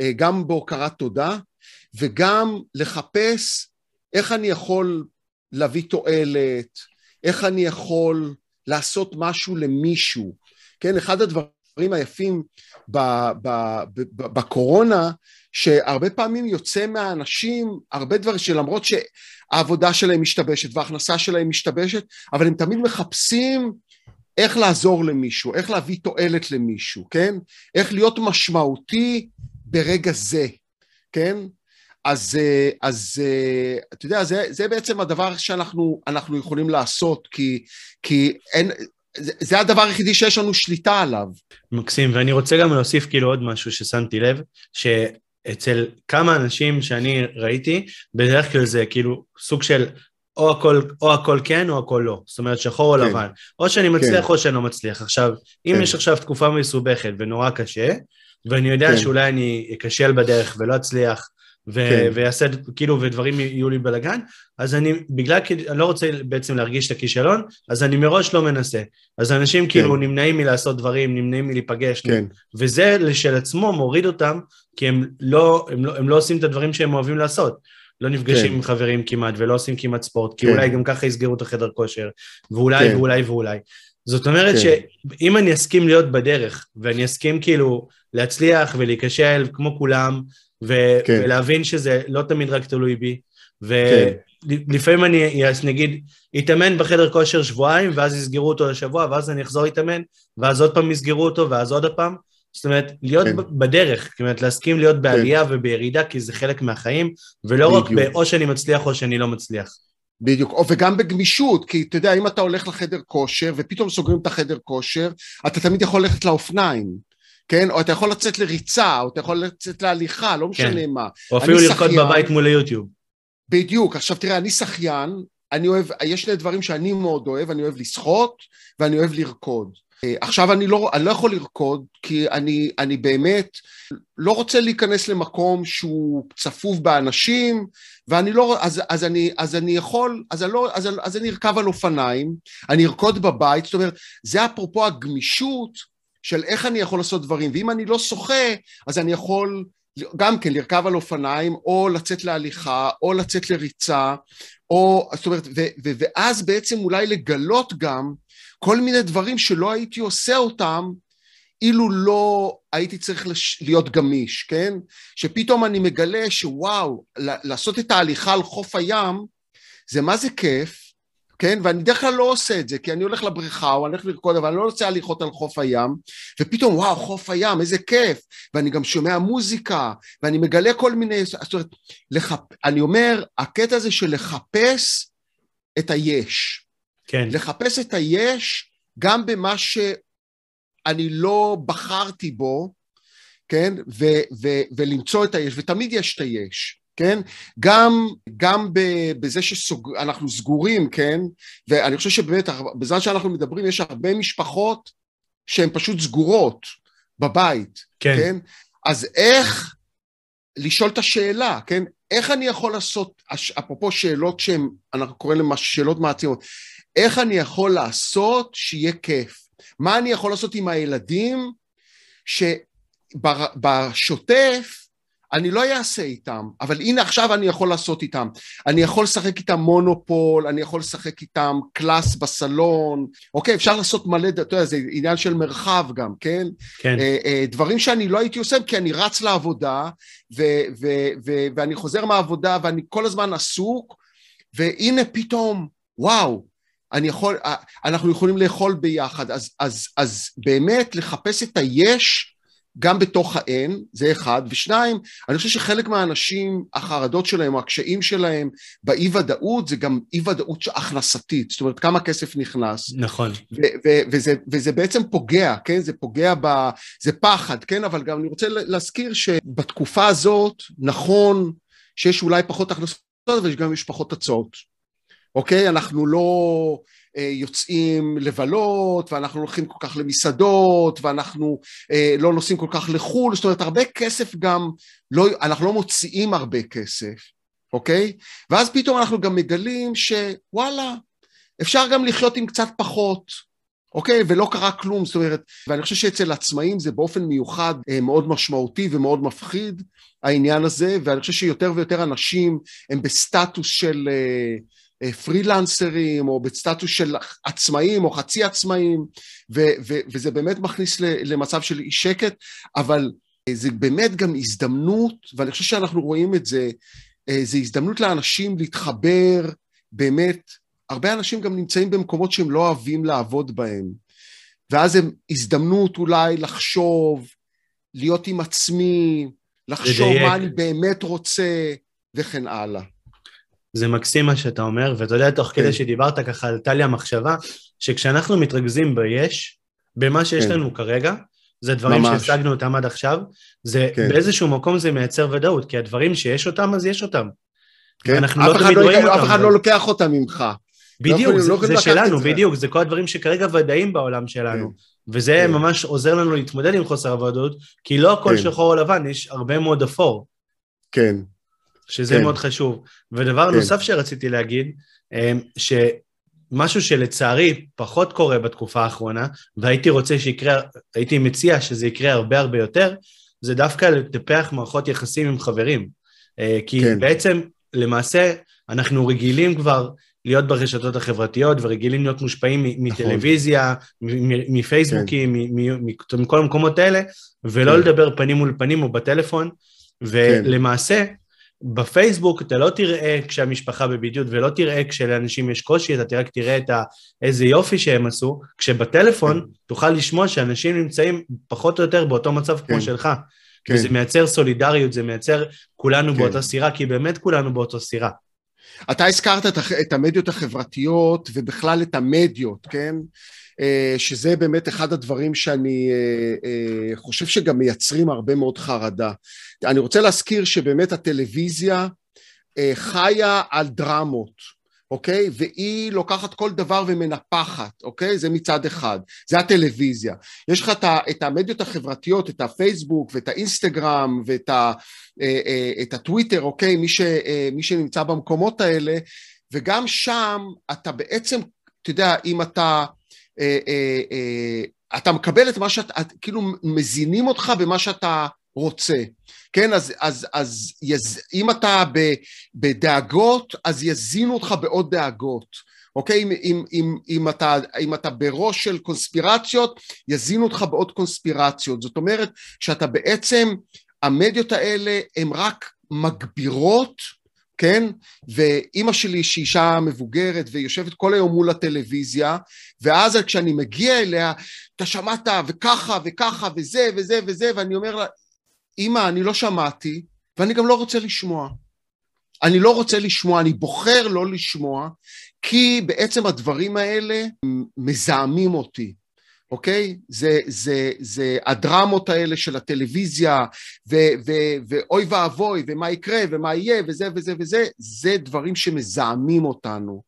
אה, גם בהוקרת תודה, וגם לחפש איך אני יכול להביא תועלת, איך אני יכול לעשות משהו למישהו. כן, אחד הדברים היפים בקורונה, שהרבה פעמים יוצא מהאנשים הרבה דברים שלמרות שהעבודה שלהם משתבשת וההכנסה שלהם משתבשת, אבל הם תמיד מחפשים איך לעזור למישהו, איך להביא תועלת למישהו, כן? איך להיות משמעותי ברגע זה, כן? אז, אה, אז אה, אתה יודע, זה, זה בעצם הדבר שאנחנו אנחנו יכולים לעשות, כי, כי אין, זה, זה הדבר היחידי שיש לנו שליטה עליו. מקסים, ואני רוצה גם להוסיף כאילו עוד משהו ששמתי לב, שאצל כמה אנשים שאני ראיתי, בדרך כלל זה כאילו סוג של או הכל, או הכל כן או הכל לא, זאת אומרת שחור או כן. לבן, או שאני מצליח כן. או שאני לא מצליח. עכשיו, אם כן. יש עכשיו תקופה מסובכת ונורא קשה, ואני יודע כן. שאולי אני אכשל בדרך ולא אצליח, ו- כן. ויעשה, כאילו, ודברים יהיו לי בלאגן, אז אני, בגלל, אני לא רוצה בעצם להרגיש את הכישלון, אז אני מראש לא מנסה. אז אנשים כן. כאילו נמנעים מלעשות דברים, נמנעים מלהיפגש, כן. וזה לשלעצמו מוריד אותם, כי הם לא, הם לא, הם לא עושים את הדברים שהם אוהבים לעשות. לא נפגשים כן. עם חברים כמעט ולא עושים כמעט ספורט, כי כן. אולי גם ככה יסגרו את החדר כושר, ואולי כן. ואולי ואולי. זאת אומרת כן. שאם אני אסכים להיות בדרך, ואני אסכים כאילו להצליח ולהיכשל כמו כולם, ו- כן. ולהבין שזה לא תמיד רק תלוי בי, ולפעמים כן. אני נגיד אתאמן בחדר כושר שבועיים, ואז יסגרו אותו לשבוע, ואז אני אחזור להתאמן, ואז עוד פעם יסגרו אותו, ואז עוד פעם. זאת אומרת, להיות כן. בדרך, זאת אומרת, להסכים להיות בעלייה כן. ובירידה, כי זה חלק מהחיים, ולא בדיוק. רק באו שאני מצליח או שאני לא מצליח. בדיוק, או וגם בגמישות, כי אתה יודע, אם אתה הולך לחדר כושר, ופתאום סוגרים את החדר כושר, אתה תמיד יכול ללכת לאופניים, כן? או אתה יכול לצאת לריצה, או אתה יכול לצאת להליכה, לא משנה כן. מה. או אפילו לרקוד בבית מול היוטיוב. בדיוק, עכשיו תראה, אני שחיין, אני אוהב, יש שני דברים שאני מאוד אוהב, אני אוהב לשחות, ואני אוהב לרקוד. אה, עכשיו אני לא, אני לא יכול לרקוד כי אני, אני באמת לא רוצה להיכנס למקום שהוא צפוף באנשים ואני לא, אז, אז, אני, אז אני יכול, אז אני, לא, אז, אז אני ארכב על אופניים, אני ארקוד בבית, זאת אומרת זה אפרופו הגמישות של איך אני יכול לעשות דברים ואם אני לא שוחה אז אני יכול גם כן לרכב על אופניים או לצאת להליכה או לצאת לריצה או זאת אומרת ו, ו, ואז בעצם אולי לגלות גם כל מיני דברים שלא הייתי עושה אותם אילו לא הייתי צריך לש... להיות גמיש, כן? שפתאום אני מגלה שוואו, לעשות את ההליכה על חוף הים זה מה זה כיף, כן? ואני בדרך כלל לא עושה את זה, כי אני הולך לבריכה או אני הולך לרקוד, אבל אני לא רוצה הליכות על חוף הים, ופתאום וואו, חוף הים, איזה כיף, ואני גם שומע מוזיקה, ואני מגלה כל מיני, זאת אומרת, לחפ... אני אומר, הקטע הזה של לחפש את היש, כן. לחפש את היש גם במה שאני לא בחרתי בו, כן? ו- ו- ולמצוא את היש, ותמיד יש את היש, כן? גם, גם בזה שאנחנו סגורים, כן? ואני חושב שבאמת, בזמן שאנחנו מדברים, יש הרבה משפחות שהן פשוט סגורות בבית, כן? כן? אז איך לשאול את השאלה, כן? איך אני יכול לעשות, אפרופו שאלות שהן, אנחנו קוראים להן שאלות מעצימות, איך אני יכול לעשות שיהיה כיף? מה אני יכול לעשות עם הילדים שבשוטף אני לא אעשה איתם, אבל הנה עכשיו אני יכול לעשות איתם. אני יכול לשחק איתם מונופול, אני יכול לשחק איתם קלאס בסלון, אוקיי, אפשר לעשות מלא, אתה יודע, זה עניין של מרחב גם, כן? כן. אה, אה, דברים שאני לא הייתי עושה כי אני רץ לעבודה, ו- ו- ו- ואני חוזר מהעבודה ואני כל הזמן עסוק, והנה פתאום, וואו, אני יכול, אה, אנחנו יכולים לאכול ביחד, אז, אז, אז באמת לחפש את היש גם בתוך האין, זה אחד, ושניים, אני חושב שחלק מהאנשים, החרדות שלהם או הקשיים שלהם באי ודאות זה גם אי ודאות הכנסתית, זאת אומרת כמה כסף נכנס. נכון. וזה, וזה בעצם פוגע, כן? זה פוגע ב... זה פחד, כן? אבל גם אני רוצה להזכיר שבתקופה הזאת, נכון שיש אולי פחות הכנסות, אבל גם יש פחות הצעות. אוקיי? אנחנו לא אה, יוצאים לבלות, ואנחנו הולכים כל כך למסעדות, ואנחנו אה, לא נוסעים כל כך לחו"ל, זאת אומרת, הרבה כסף גם, לא, אנחנו לא מוציאים הרבה כסף, אוקיי? ואז פתאום אנחנו גם מגלים שוואלה, אפשר גם לחיות עם קצת פחות, אוקיי? ולא קרה כלום, זאת אומרת, ואני חושב שאצל עצמאים זה באופן מיוחד אה, מאוד משמעותי ומאוד מפחיד, העניין הזה, ואני חושב שיותר ויותר אנשים הם בסטטוס של... אה, פרילנסרים או בסטטוס של עצמאים או חצי עצמאים ו- ו- וזה באמת מכניס למצב של אי שקט אבל אה, זה באמת גם הזדמנות ואני חושב שאנחנו רואים את זה אה, זה הזדמנות לאנשים להתחבר באמת הרבה אנשים גם נמצאים במקומות שהם לא אוהבים לעבוד בהם ואז הם הזדמנות אולי לחשוב להיות עם עצמי לחשוב. מה אני באמת רוצה וכן הלאה זה מקסים מה שאתה אומר, ואתה יודע, תוך כן. כדי שדיברת ככה, עלתה לי המחשבה, שכשאנחנו מתרכזים ביש, במה שיש כן. לנו כרגע, זה דברים ממש. שהשגנו אותם עד עכשיו, זה כן. באיזשהו מקום זה מייצר ודאות, כי הדברים שיש אותם, אז יש אותם. כן? ואנחנו אף לא אחד תמיד לא אותם, אף אחד לא לוקח אותם ממך. בדיוק, יכולים- זה, לא זה שלנו. בדיוק, זה כל הדברים שכרגע ודאים בעולם שלנו. וזה כן. ממש עוזר לנו להתמודד עם חוסר הוודאות, כי לא הכל כן. שחור או לבן, יש הרבה מאוד אפור. כן, שזה כן. מאוד חשוב. ודבר כן. נוסף שרציתי להגיד, אמ, שמשהו שלצערי פחות קורה בתקופה האחרונה, והייתי רוצה שיקרה, הייתי מציע שזה יקרה הרבה הרבה יותר, זה דווקא לטפח מערכות יחסים עם חברים. אה, כי כן. בעצם, למעשה, אנחנו רגילים כבר להיות ברשתות החברתיות ורגילים להיות מושפעים נכון. מטלוויזיה, מפייסבוקים, מ- מכל המקומות האלה, ולא כן. לדבר פנים מול פנים או בטלפון, ולמעשה, בפייסבוק אתה לא תראה כשהמשפחה בבידוד ולא תראה כשלאנשים יש קושי, אתה רק תראה את ה... איזה יופי שהם עשו, כשבטלפון. תוכל לשמוע שאנשים נמצאים פחות או יותר באותו מצב כמו כן. שלך. כן. וזה מייצר סולידריות, זה מייצר כולנו כן. באותה סירה, כי באמת כולנו באותה סירה. אתה הזכרת את, את המדיות החברתיות ובכלל את המדיות, כן? אה, שזה באמת אחד הדברים שאני אה, אה, חושב שגם מייצרים הרבה מאוד חרדה. אני רוצה להזכיר שבאמת הטלוויזיה חיה על דרמות. אוקיי? והיא לוקחת כל דבר ומנפחת, אוקיי? זה מצד אחד. זה הטלוויזיה. יש לך את, את המדיות החברתיות, את הפייסבוק ואת האינסטגרם ואת ה, את הטוויטר, אוקיי? מי, ש, מי שנמצא במקומות האלה, וגם שם אתה בעצם, אתה יודע, אם אתה... אה, אה, אה, אתה מקבל את מה שאתה, את- כאילו מזינים אותך במה שאתה רוצה, כן? אז, אז, אז יז, אם אתה ב, בדאגות, אז יזינו אותך בעוד דאגות, אוקיי? אם, אם, אם, אם, אתה, אם אתה בראש של קונספירציות, יזינו אותך בעוד קונספירציות. זאת אומרת שאתה בעצם, המדיות האלה הן רק מגבירות, כן? ואימא שלי שהיא אישה מבוגרת ויושבת כל היום מול הטלוויזיה, ואז כשאני מגיע אליה, אתה שמעת וככה וככה וזה וזה וזה, ואני אומר לה, אימא, אני לא שמעתי, ואני גם לא רוצה לשמוע. אני לא רוצה לשמוע, אני בוחר לא לשמוע, כי בעצם הדברים האלה מזהמים אותי, אוקיי? זה, זה, זה הדרמות האלה של הטלוויזיה, ו, ו, ואוי ואבוי, ומה יקרה, ומה יהיה, וזה וזה וזה, זה דברים שמזהמים אותנו.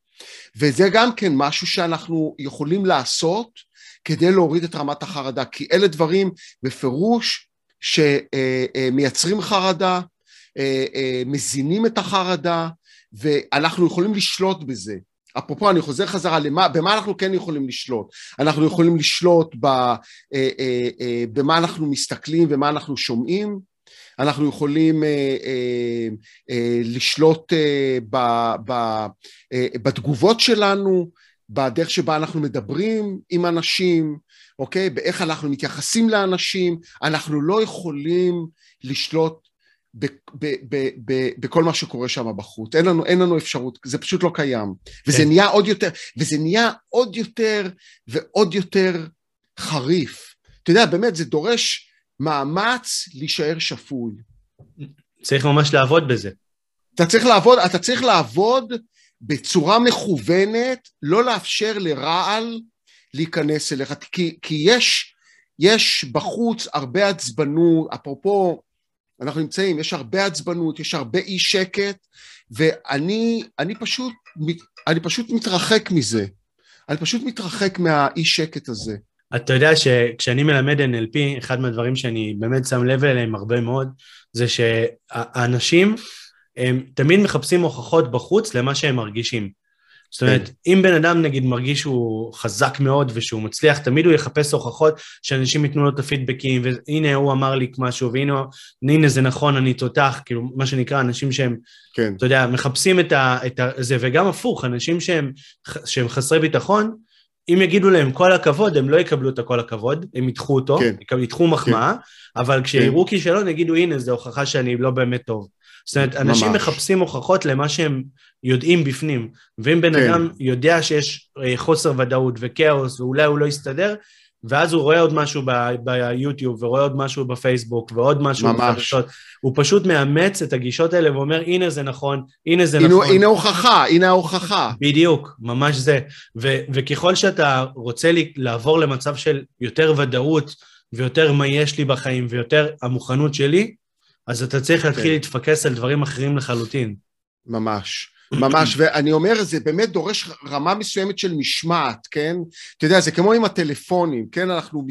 וזה גם כן משהו שאנחנו יכולים לעשות כדי להוריד את רמת החרדה, כי אלה דברים בפירוש שמייצרים חרדה, מזינים את החרדה, ואנחנו יכולים לשלוט בזה. אפרופו, אני חוזר חזרה, למה, במה אנחנו כן יכולים לשלוט? אנחנו יכולים לשלוט ב, אה, אה, אה, במה אנחנו מסתכלים ומה אנחנו שומעים, אנחנו יכולים אה, אה, אה, לשלוט אה, ב, ב, אה, בתגובות שלנו, בדרך שבה אנחנו מדברים עם אנשים, אוקיי? באיך אנחנו מתייחסים לאנשים, אנחנו לא יכולים לשלוט ב, ב, ב, ב, בכל מה שקורה שם בחוץ, אין לנו, אין לנו אפשרות, זה פשוט לא קיים. וזה כן. נהיה עוד יותר, וזה נהיה עוד יותר ועוד יותר חריף. אתה יודע, באמת, זה דורש מאמץ להישאר שפוי. צריך ממש לעבוד בזה. אתה צריך לעבוד, אתה צריך לעבוד בצורה מכוונת, לא לאפשר לרעל להיכנס אליך, כי, כי יש, יש בחוץ הרבה עצבנות, אפרופו, אנחנו נמצאים, יש הרבה עצבנות, יש הרבה אי שקט, ואני אני פשוט, אני פשוט מתרחק מזה. אני פשוט מתרחק מהאי שקט הזה. אתה יודע שכשאני מלמד NLP, אחד מהדברים שאני באמת שם לב אליהם הרבה מאוד, זה שהאנשים, הם תמיד מחפשים הוכחות בחוץ למה שהם מרגישים. זאת אומרת, אם בן אדם נגיד מרגיש שהוא חזק מאוד ושהוא מצליח, תמיד הוא יחפש הוכחות שאנשים ייתנו לו את הפידבקים, והנה הוא אמר לי משהו, והנה הנה זה נכון, אני תותח, כאילו מה שנקרא, אנשים שהם, כן. אתה יודע, מחפשים את, ה, את ה, זה, וגם הפוך, אנשים שהם, שהם חסרי ביטחון, אם יגידו להם כל הכבוד, הם לא יקבלו את הכל הכבוד, הם ידחו אותו, כן. ידחו מחמאה, כן. אבל כשיראו כן. כישלון יגידו, הנה, זו הוכחה שאני לא באמת טוב. זאת אומרת, אנשים ממש. מחפשים הוכחות למה שהם יודעים בפנים, ואם בן כן. אדם יודע שיש אה, חוסר ודאות וכאוס ואולי הוא לא יסתדר, ואז הוא רואה עוד משהו ב- ביוטיוב, ורואה עוד משהו בפייסבוק, ועוד משהו ממש. בחדשות. הוא פשוט מאמץ את הגישות האלה ואומר, הנה זה נכון, הנה זה הנה, נכון. הנה ההוכחה, הנה ההוכחה. בדיוק, ממש זה. ו- וככל שאתה רוצה לי- לעבור למצב של יותר ודאות, ויותר מה יש לי בחיים, ויותר המוכנות שלי, אז אתה צריך להתחיל כן. להתפקס על דברים אחרים לחלוטין. ממש, ממש, ואני אומר, זה באמת דורש רמה מסוימת של משמעת, כן? אתה יודע, זה כמו עם הטלפונים, כן? אנחנו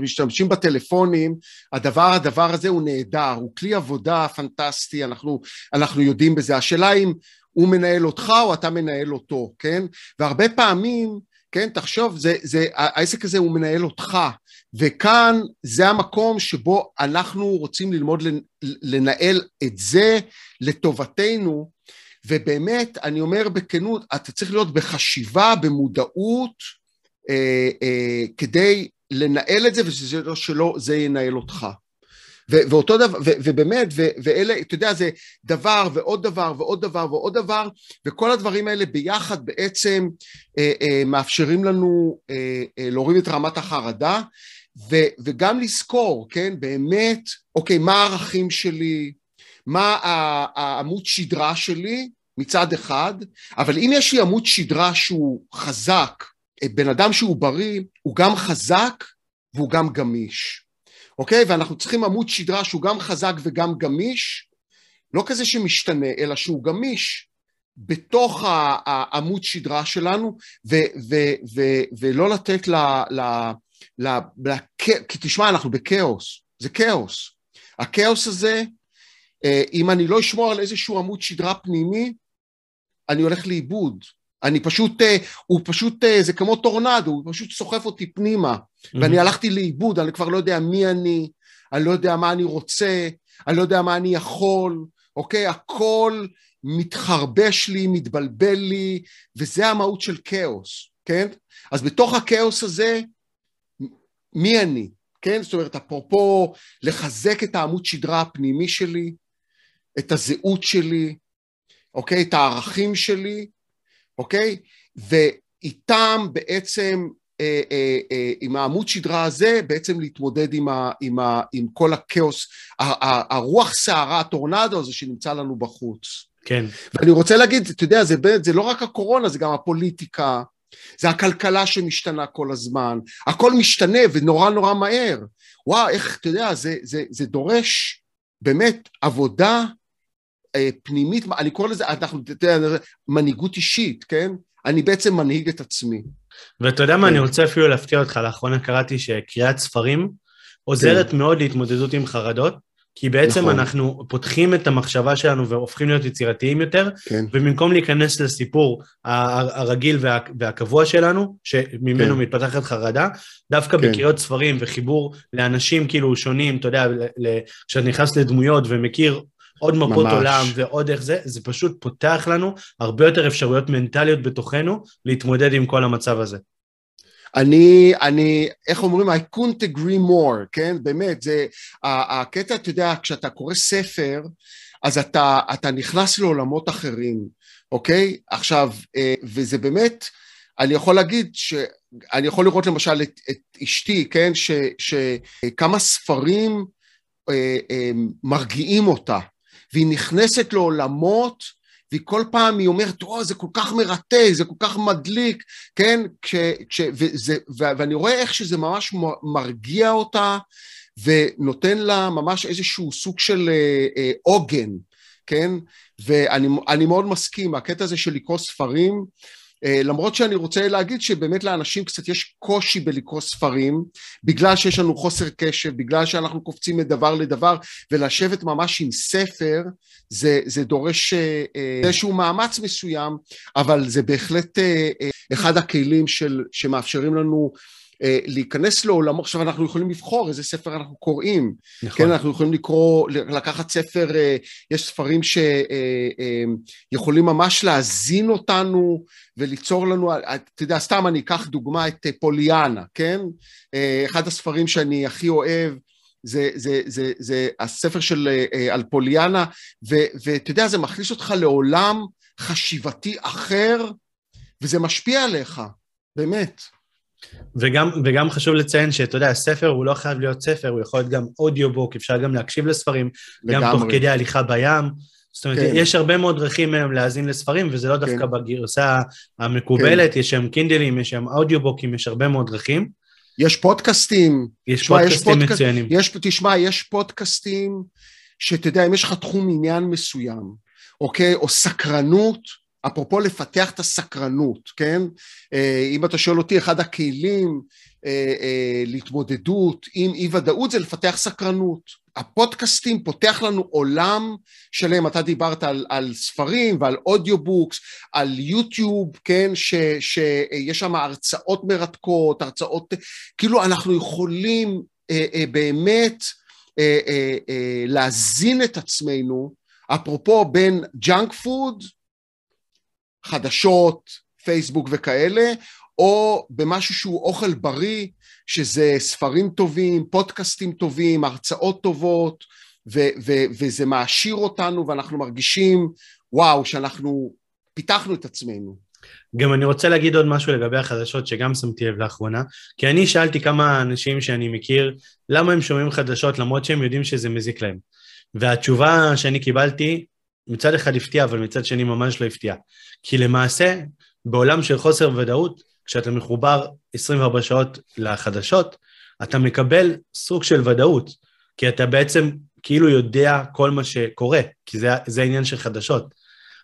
משתמשים בטלפונים, הדבר, הדבר הזה הוא נהדר, הוא כלי עבודה פנטסטי, אנחנו, אנחנו יודעים בזה. השאלה אם הוא מנהל אותך או אתה מנהל אותו, כן? והרבה פעמים, כן, תחשוב, זה, זה, העסק הזה הוא מנהל אותך, וכאן זה המקום שבו אנחנו רוצים ללמוד לנ- לנהל את זה לטובתנו, ובאמת, אני אומר בכנות, אתה צריך להיות בחשיבה, במודעות, אה, אה, כדי לנהל את זה, וזה לא שלא, זה ינהל אותך. ו- ואותו דבר, ו- ובאמת, ו- ואלה, אתה יודע, זה דבר ועוד דבר ועוד דבר ועוד דבר, וכל הדברים האלה ביחד בעצם אה, אה, מאפשרים לנו אה, אה, להוריד את רמת החרדה, ו- וגם לזכור, כן, באמת, אוקיי, מה הערכים שלי, מה העמוד שדרה שלי מצד אחד, אבל אם יש לי עמוד שדרה שהוא חזק, אה, בן אדם שהוא בריא, הוא גם חזק והוא גם גמיש, אוקיי? ואנחנו צריכים עמוד שדרה שהוא גם חזק וגם גמיש, לא כזה שמשתנה, אלא שהוא גמיש בתוך העמוד שדרה שלנו, ו- ו- ו- ולא לתת ל... ל- ל- לכ- כי תשמע, אנחנו בכאוס, זה כאוס. הכאוס הזה, אם אני לא אשמור על איזשהו עמוד שדרה פנימי, אני הולך לאיבוד. אני פשוט, אה, הוא פשוט, אה, זה כמו טורנדו, הוא פשוט סוחף אותי פנימה, ואני הלכתי לאיבוד, אני כבר לא יודע מי אני, אני לא יודע מה אני רוצה, אני לא יודע מה אני יכול, אוקיי? הכל מתחרבש לי, מתבלבל לי, וזה המהות של כאוס, כן? אז בתוך הכאוס הזה, מי אני? כן? זאת אומרת, אפרופו לחזק את העמוד שדרה הפנימי שלי, את הזהות שלי, אוקיי? את הערכים שלי, אוקיי? ואיתם בעצם, אה, אה, אה, עם העמוד שדרה הזה, בעצם להתמודד עם, ה, עם, ה, עם כל הכאוס, הרוח סערה, הטורנדו הזה שנמצא לנו בחוץ. כן, ואני רוצה להגיד, אתה יודע, זה, זה לא רק הקורונה, זה גם הפוליטיקה, זה הכלכלה שמשתנה כל הזמן, הכל משתנה ונורא נורא מהר. וואו, איך, אתה יודע, זה, זה, זה דורש באמת עבודה פנימית, אני קורא לזה, אנחנו, אתה יודע, מנהיגות אישית, כן? אני בעצם מנהיג את עצמי. ואתה יודע מה, כן. אני רוצה אפילו להפתיע אותך, לאחרונה קראתי שקריאת ספרים עוזרת מאוד להתמודדות עם חרדות, כי בעצם כן. נכון. אנחנו פותחים את המחשבה שלנו והופכים להיות יצירתיים יותר, כן, ובמקום להיכנס לסיפור הרגיל וה- והקבוע שלנו, שממנו כן. מתפתחת חרדה, דווקא כן. בקריאות ספרים וחיבור לאנשים כאילו שונים, אתה יודע, כשאתה נכנס לדמויות ומכיר עוד מפות ממש. עולם ועוד איך זה, זה פשוט פותח לנו הרבה יותר אפשרויות מנטליות בתוכנו להתמודד עם כל המצב הזה. אני, אני, איך אומרים, I couldn't agree more, כן? באמת, זה, הקטע, אתה יודע, כשאתה קורא ספר, אז אתה, אתה נכנס לעולמות אחרים, אוקיי? עכשיו, אה, וזה באמת, אני יכול להגיד ש... אני יכול לראות למשל את, את אשתי, כן? שכמה ספרים אה, אה, מרגיעים אותה, והיא נכנסת לעולמות, והיא כל פעם היא אומרת, וואו, זה כל כך מרתק, זה כל כך מדליק, כן? כש, כש, וזה, ו, ואני רואה איך שזה ממש מרגיע אותה, ונותן לה ממש איזשהו סוג של אה, אה, עוגן, כן? ואני אני מאוד מסכים, הקטע הזה של לקרוא ספרים, אה, למרות שאני רוצה להגיד שבאמת לאנשים קצת יש קושי בלקרוא ספרים, בגלל שיש לנו חוסר קשב, בגלל שאנחנו קופצים מדבר לדבר, ולשבת ממש עם ספר, זה, זה דורש אה, אה, איזשהו מאמץ מסוים, אבל זה בהחלט אה, אה, אחד הכלים של, שמאפשרים לנו אה, להיכנס לעולמו, עכשיו אנחנו יכולים לבחור איזה ספר אנחנו קוראים, נכון. כן, אנחנו יכולים לקרוא, לקחת ספר, אה, יש ספרים שיכולים ממש להזין אותנו וליצור לנו, אה, אתה יודע, סתם אני אקח דוגמה את אה, פוליאנה, כן? אה, אחד הספרים שאני הכי אוהב, זה, זה, זה, זה הספר של אה, אה, על פוליאנה, ואתה יודע, זה מכניס אותך לעולם חשיבתי אחר, וזה משפיע עליך, באמת. וגם, וגם חשוב לציין שאתה יודע, ספר הוא לא חייב להיות ספר, הוא יכול להיות גם אודיובוק, אפשר גם להקשיב לספרים, לגמרי. גם תוך כדי הליכה בים. זאת אומרת, כן. יש הרבה מאוד דרכים היום להאזין לספרים, וזה לא דווקא כן. בגרסה המקובלת, כן. יש שם קינדלים, יש שם אודיובוקים, יש הרבה מאוד דרכים. יש פודקאסטים. יש תשמע, פודקאסטים יש פודק... מצוינים. יש, תשמע, יש פודקאסטים שאתה יודע, אם יש לך תחום עניין מסוים, אוקיי, או סקרנות, אפרופו לפתח את הסקרנות, כן? אה, אם אתה שואל אותי, אחד הכלים אה, אה, להתמודדות עם אי ודאות זה לפתח סקרנות. הפודקאסטים פותח לנו עולם שלם, אתה דיברת על, על ספרים ועל אודיובוקס, על יוטיוב, כן, ש, שיש שם הרצאות מרתקות, הרצאות, כאילו אנחנו יכולים אה, אה, באמת אה, אה, אה, להזין את עצמנו, אפרופו בין ג'אנק פוד, חדשות, פייסבוק וכאלה, או במשהו שהוא אוכל בריא, שזה ספרים טובים, פודקאסטים טובים, הרצאות טובות, ו- ו- וזה מעשיר אותנו ואנחנו מרגישים, וואו, שאנחנו פיתחנו את עצמנו. גם אני רוצה להגיד עוד משהו לגבי החדשות שגם שמתי לב לאחרונה, כי אני שאלתי כמה אנשים שאני מכיר, למה הם שומעים חדשות למרות שהם יודעים שזה מזיק להם. והתשובה שאני קיבלתי, מצד אחד הפתיע, אבל מצד שני ממש לא הפתיע. כי למעשה, בעולם של חוסר ודאות, כשאתה מחובר 24 שעות לחדשות, אתה מקבל סוג של ודאות, כי אתה בעצם כאילו יודע כל מה שקורה, כי זה, זה העניין של חדשות.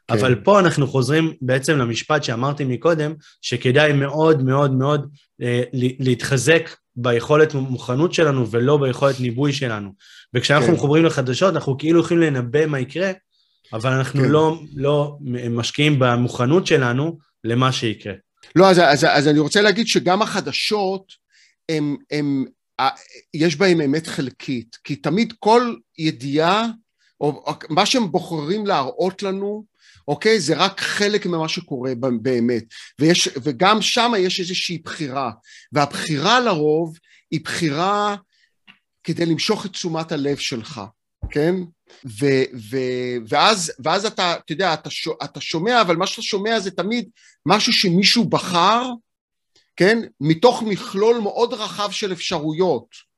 כן. אבל פה אנחנו חוזרים בעצם למשפט שאמרתי מקודם, שכדאי מאוד מאוד מאוד אה, להתחזק ביכולת מוכנות שלנו ולא ביכולת ניבוי שלנו. וכשאנחנו כן. מחוברים לחדשות, אנחנו כאילו יכולים לנבא מה יקרה, אבל אנחנו כן. לא, לא משקיעים במוכנות שלנו למה שיקרה. לא, אז, אז, אז אני רוצה להגיד שגם החדשות, הם, הם, יש בהן אמת חלקית, כי תמיד כל ידיעה, או מה שהם בוחרים להראות לנו, אוקיי? זה רק חלק ממה שקורה באמת. ויש, וגם שם יש איזושהי בחירה, והבחירה לרוב היא בחירה כדי למשוך את תשומת הלב שלך, כן? ו, ו, ואז, ואז אתה, אתה יודע, אתה, אתה שומע, אבל מה שאתה שומע זה תמיד משהו שמישהו בחר, כן? מתוך מכלול מאוד רחב של אפשרויות.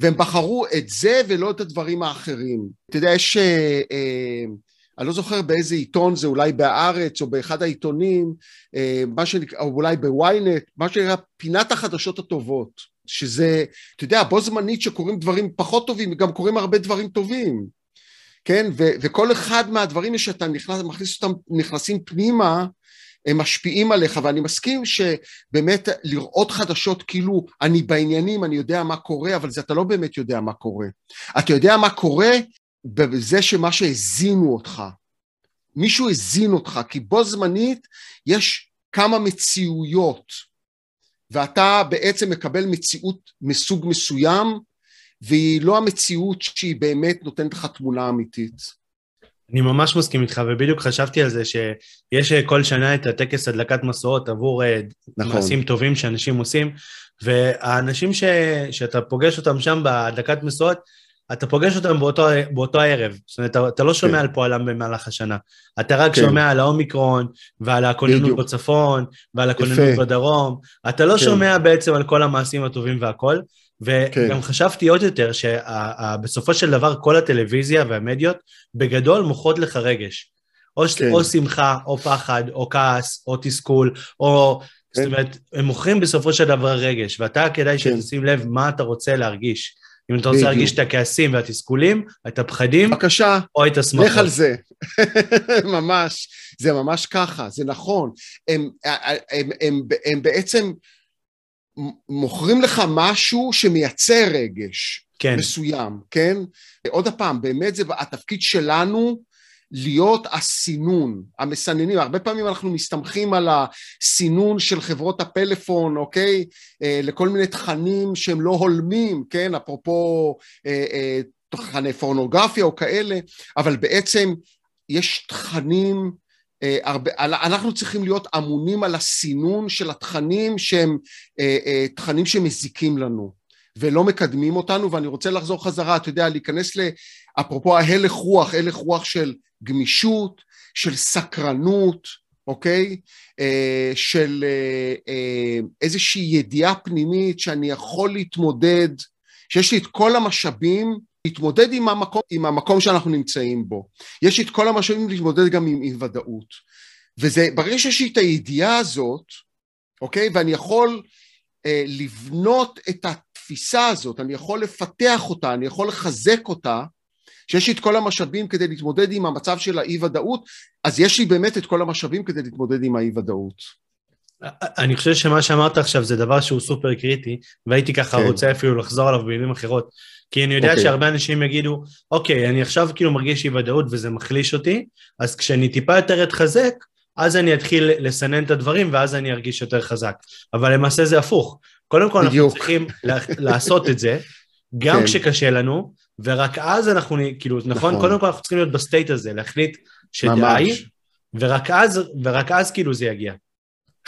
והם בחרו את זה ולא את הדברים האחרים. אתה יודע, יש... אה, אה, אני לא זוכר באיזה עיתון זה, אולי בהארץ או באחד העיתונים, אה, מה שנקרא, או אולי בוויינט, מה שנקרא פינת החדשות הטובות, שזה, אתה יודע, בו זמנית שקורים דברים פחות טובים, גם קורים הרבה דברים טובים. כן? ו- וכל אחד מהדברים שאתה נכנס, מכניס אותם, נכנסים פנימה, הם משפיעים עליך, ואני מסכים שבאמת לראות חדשות כאילו אני בעניינים, אני יודע מה קורה, אבל זה אתה לא באמת יודע מה קורה. אתה יודע מה קורה בזה שמה שהזינו אותך. מישהו הזין אותך, כי בו זמנית יש כמה מציאויות, ואתה בעצם מקבל מציאות מסוג מסוים, והיא לא המציאות שהיא באמת נותנת לך תמונה אמיתית. אני ממש מסכים איתך, ובדיוק חשבתי על זה שיש כל שנה את הטקס הדלקת מסורות עבור אה, נכון. מעשים טובים שאנשים עושים, והאנשים ש... שאתה פוגש אותם שם בהדלקת מסורות, אתה פוגש אותם באותו, באותו הערב. זאת אומרת, אתה, אתה לא שומע כן. על פועלם במהלך השנה. אתה רק כן. שומע על האומיקרון, ועל הכוננות בצפון, ועל הכוננות בדרום. אתה לא כן. שומע בעצם על כל המעשים הטובים והכול. וגם כן. חשבתי עוד יותר שבסופו של דבר כל הטלוויזיה והמדיות בגדול מוכרות לך רגש. או, כן. או שמחה, או פחד, או כעס, או תסכול, או... כן. זאת אומרת, הם מוכרים בסופו של דבר רגש, ואתה כדאי כן. שתשים לב מה אתה רוצה להרגיש. אם אתה רוצה להרגיש את הכעסים והתסכולים, את הפחדים, בבקשה, או את השמחות. לך על זה. ממש, זה ממש ככה, זה נכון. הם, הם, הם, הם, הם בעצם מוכרים לך משהו שמייצר רגש כן. מסוים, כן? עוד פעם, באמת זה התפקיד שלנו להיות הסינון, המסננים, הרבה פעמים אנחנו מסתמכים על הסינון של חברות הפלאפון, אוקיי? אה, לכל מיני תכנים שהם לא הולמים, כן? אפרופו אה, אה, תכני פורנוגרפיה או כאלה, אבל בעצם יש תכנים הרבה, אנחנו צריכים להיות אמונים על הסינון של התכנים שהם אה, אה, תכנים שמזיקים לנו ולא מקדמים אותנו ואני רוצה לחזור חזרה, אתה יודע, להיכנס לאפרופו ההלך רוח, הלך רוח של גמישות, של סקרנות, אוקיי? אה, של אה, אה, איזושהי ידיעה פנימית שאני יכול להתמודד, שיש לי את כל המשאבים להתמודד עם המקום, עם המקום שאנחנו נמצאים בו. יש את כל המשאבים להתמודד גם עם, עם ודאות. וזה, ברגע שיש לי את הידיעה הזאת, אוקיי? ואני יכול אה, לבנות את התפיסה הזאת, אני יכול לפתח אותה, אני יכול לחזק אותה, שיש לי את כל המשאבים כדי להתמודד עם המצב של האי ודאות, אז יש לי באמת את כל המשאבים כדי להתמודד עם האי ודאות. אני חושב שמה שאמרת עכשיו זה דבר שהוא סופר קריטי, והייתי ככה כן. רוצה אפילו לחזור עליו במילים אחרות. כי אני יודע okay. אוקיי. שהרבה אנשים יגידו, אוקיי, אני עכשיו כאילו מרגיש אי ודאות וזה מחליש אותי, אז כשאני טיפה יותר אתחזק, אז אני אתחיל לסנן את הדברים ואז אני ארגיש יותר חזק. אבל למעשה זה הפוך. קודם כל בדיוק. אנחנו צריכים לעשות את זה, גם כן. כשקשה לנו, ורק אז אנחנו, כאילו, נכון? נכון? קודם כל אנחנו צריכים להיות ב state הזה, להחליט שדי, ורק אז, ורק אז כאילו זה יגיע.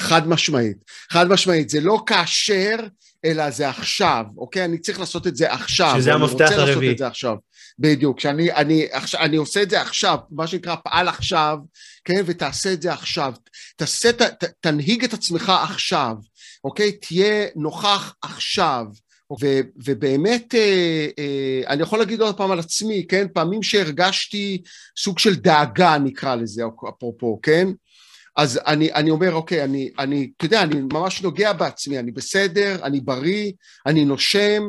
חד משמעית, חד משמעית, זה לא כאשר, אלא זה עכשיו, אוקיי? אני צריך לעשות את זה עכשיו. שזה המפתח הרביעי. אני רוצה לעשות את זה עכשיו. בדיוק, שאני אני, אני עושה את זה עכשיו, מה שנקרא פעל עכשיו, כן, ותעשה את זה עכשיו. תעשה, ת, ת, תנהיג את עצמך עכשיו, אוקיי? תהיה נוכח עכשיו. ו, ובאמת, אה, אה, אני יכול להגיד עוד פעם על עצמי, כן? פעמים שהרגשתי סוג של דאגה, נקרא לזה, אפרופו, כן? אז אני, אני אומר, אוקיי, אני, אני, אתה יודע, אני ממש נוגע בעצמי, אני בסדר, אני בריא, אני נושם,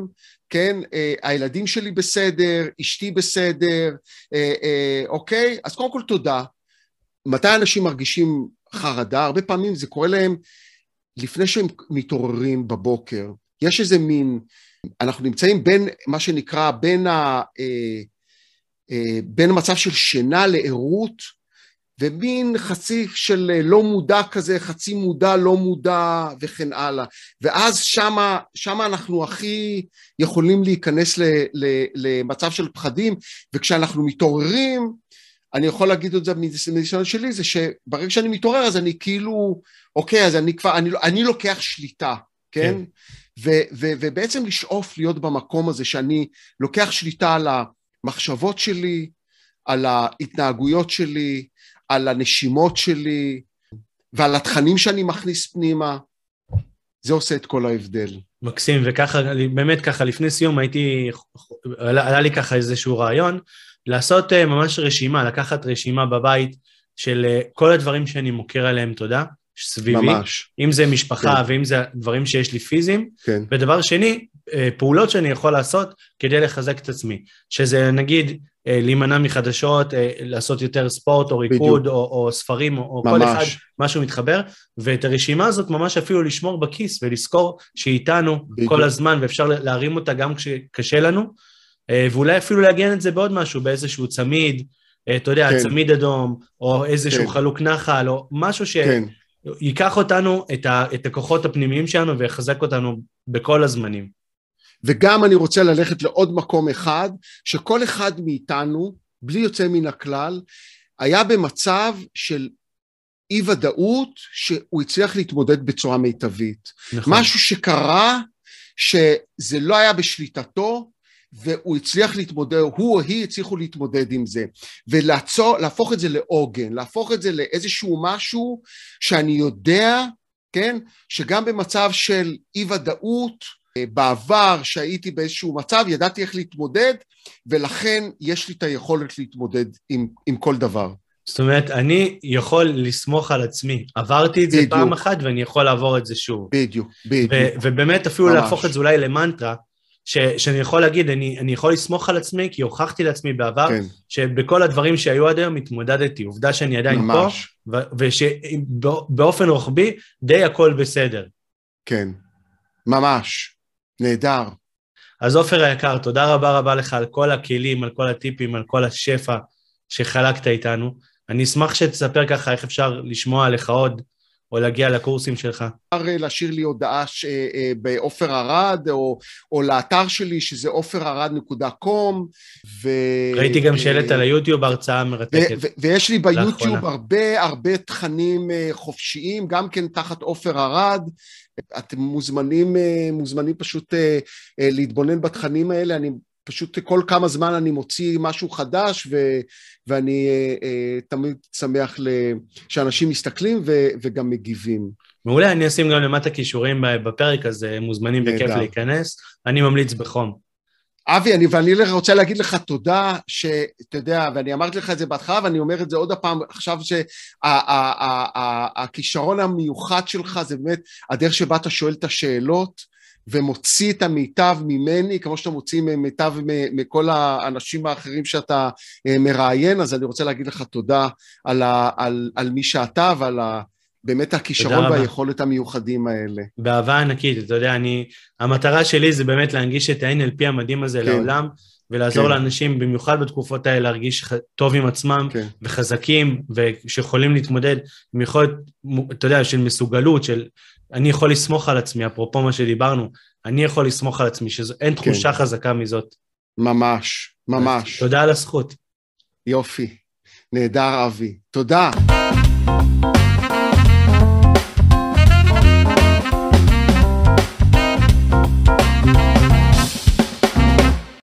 כן, אה, הילדים שלי בסדר, אשתי בסדר, אה, אה, אוקיי? אז קודם כל תודה. מתי אנשים מרגישים חרדה? הרבה פעמים זה קורה להם לפני שהם מתעוררים בבוקר. יש איזה מין, אנחנו נמצאים בין מה שנקרא, בין, ה, אה, אה, בין מצב של שינה לערות, ומין חצי של אה, לא מודע כזה, חצי מודע, לא מודע וכן הלאה. ואז שמה, שמה אנחנו הכי יכולים להיכנס ל, ל, למצב של פחדים, וכשאנחנו מתעוררים, אני יכול להגיד את זה מניסיון שלי, זה שברגע שאני מתעורר אז אני כאילו, אוקיי, אז אני כבר, אני, אני לוקח שליטה, כן? כן. ו, ו, ובעצם לשאוף להיות במקום הזה שאני לוקח שליטה על המחשבות שלי, על ההתנהגויות שלי, על הנשימות שלי ועל התכנים שאני מכניס פנימה. זה עושה את כל ההבדל. מקסים, וככה, באמת ככה, לפני סיום הייתי, עלה, עלה לי ככה איזשהו רעיון, לעשות אה, ממש רשימה, לקחת רשימה בבית של אה, כל הדברים שאני מוקר עליהם תודה, סביבי, ממש. אם זה משפחה כן. ואם זה דברים שיש לי פיזיים, כן. ודבר שני, אה, פעולות שאני יכול לעשות כדי לחזק את עצמי, שזה נגיד אה, להימנע מחדשות, אה, לעשות יותר ספורט או ריקוד או, או ספרים או ממש. כל אחד משהו מתחבר, ואת הרשימה הזאת ממש אפילו לשמור בכיס ולזכור שהיא איתנו בדיוק. כל הזמן ואפשר להרים אותה גם כשקשה לנו, ואולי אפילו לעגן את זה בעוד משהו, באיזשהו צמיד, אתה יודע, כן. צמיד אדום, או איזשהו כן. חלוק נחל, או משהו ש... כן. ייקח אותנו, את, ה, את הכוחות הפנימיים שלנו ויחזק אותנו בכל הזמנים. וגם אני רוצה ללכת לעוד מקום אחד, שכל אחד מאיתנו, בלי יוצא מן הכלל, היה במצב של אי ודאות שהוא הצליח להתמודד בצורה מיטבית. נכון. משהו שקרה שזה לא היה בשליטתו, והוא הצליח להתמודד, הוא או היא הצליחו להתמודד עם זה, ולהפוך את זה לעוגן, להפוך את זה לאיזשהו משהו שאני יודע, כן, שגם במצב של אי ודאות, אה, בעבר שהייתי באיזשהו מצב, ידעתי איך להתמודד, ולכן יש לי את היכולת להתמודד עם, עם כל דבר. זאת אומרת, אני יכול לסמוך על עצמי. עברתי את זה בדיוק. פעם אחת ואני יכול לעבור את זה שוב. בדיוק, בדיוק. ובאמת אפילו ממש. להפוך את זה אולי למנטרה, ש, שאני יכול להגיד, אני, אני יכול לסמוך על עצמי, כי הוכחתי לעצמי בעבר, כן. שבכל הדברים שהיו עד היום התמודדתי. עובדה שאני עדיין ממש. פה, ושבאופן רוחבי די הכל בסדר. כן, ממש. נהדר. אז עופר היקר, תודה רבה רבה לך על כל הכלים, על כל הטיפים, על כל השפע שחלקת איתנו. אני אשמח שתספר ככה איך אפשר לשמוע עליך עוד או להגיע לקורסים שלך? אפשר אה, להשאיר לי הודעה ש... אה, אה, בעופר ארד, או, או לאתר שלי, שזה עופרארד.קום, ו... ראיתי גם שהעלית ליוטיוב הרצאה מרתקת. ו- ו- ויש לי ביוטיוב לאחרונה. הרבה הרבה תכנים חופשיים, גם כן תחת עופר ארד. אתם מוזמנים, מוזמנים פשוט להתבונן בתכנים האלה, אני פשוט כל כמה זמן אני מוציא משהו חדש, ו, ואני אה, אה, תמיד שמח שאנשים מסתכלים ו, וגם מגיבים. מעולה, אני אשים גם למטה כישורים בפרק, אז מוזמנים בכיף להיכנס. אני ממליץ בחום. אבי, אני, ואני רוצה להגיד לך תודה, שאתה יודע, ואני אמרתי לך את זה בהתחלה, ואני אומר את זה עוד הפעם, עכשיו שהכישרון המיוחד שלך זה באמת הדרך שבה אתה שואל את השאלות, ומוציא את המיטב ממני, כמו שאתה מוציא מיטב מכל האנשים האחרים שאתה אה, מראיין, אז אני רוצה להגיד לך תודה על, ה, על, על מי שאתה ועל ה... באמת הכישרון והיכולת המיוחדים האלה. באהבה ענקית, אתה יודע, אני, המטרה שלי זה באמת להנגיש את ה-NLP המדהים הזה כן. לעולם, ולעזור כן. לאנשים, במיוחד בתקופות האלה, להרגיש טוב עם עצמם, כן. וחזקים, ושיכולים להתמודד עם יכולת, אתה יודע, של מסוגלות, של אני יכול לסמוך על עצמי, אפרופו מה שדיברנו, אני יכול לסמוך על עצמי, שאין. תחושה כן. חזקה מזאת. ממש, ממש. תודה על הזכות. יופי. נהדר, אבי. תודה.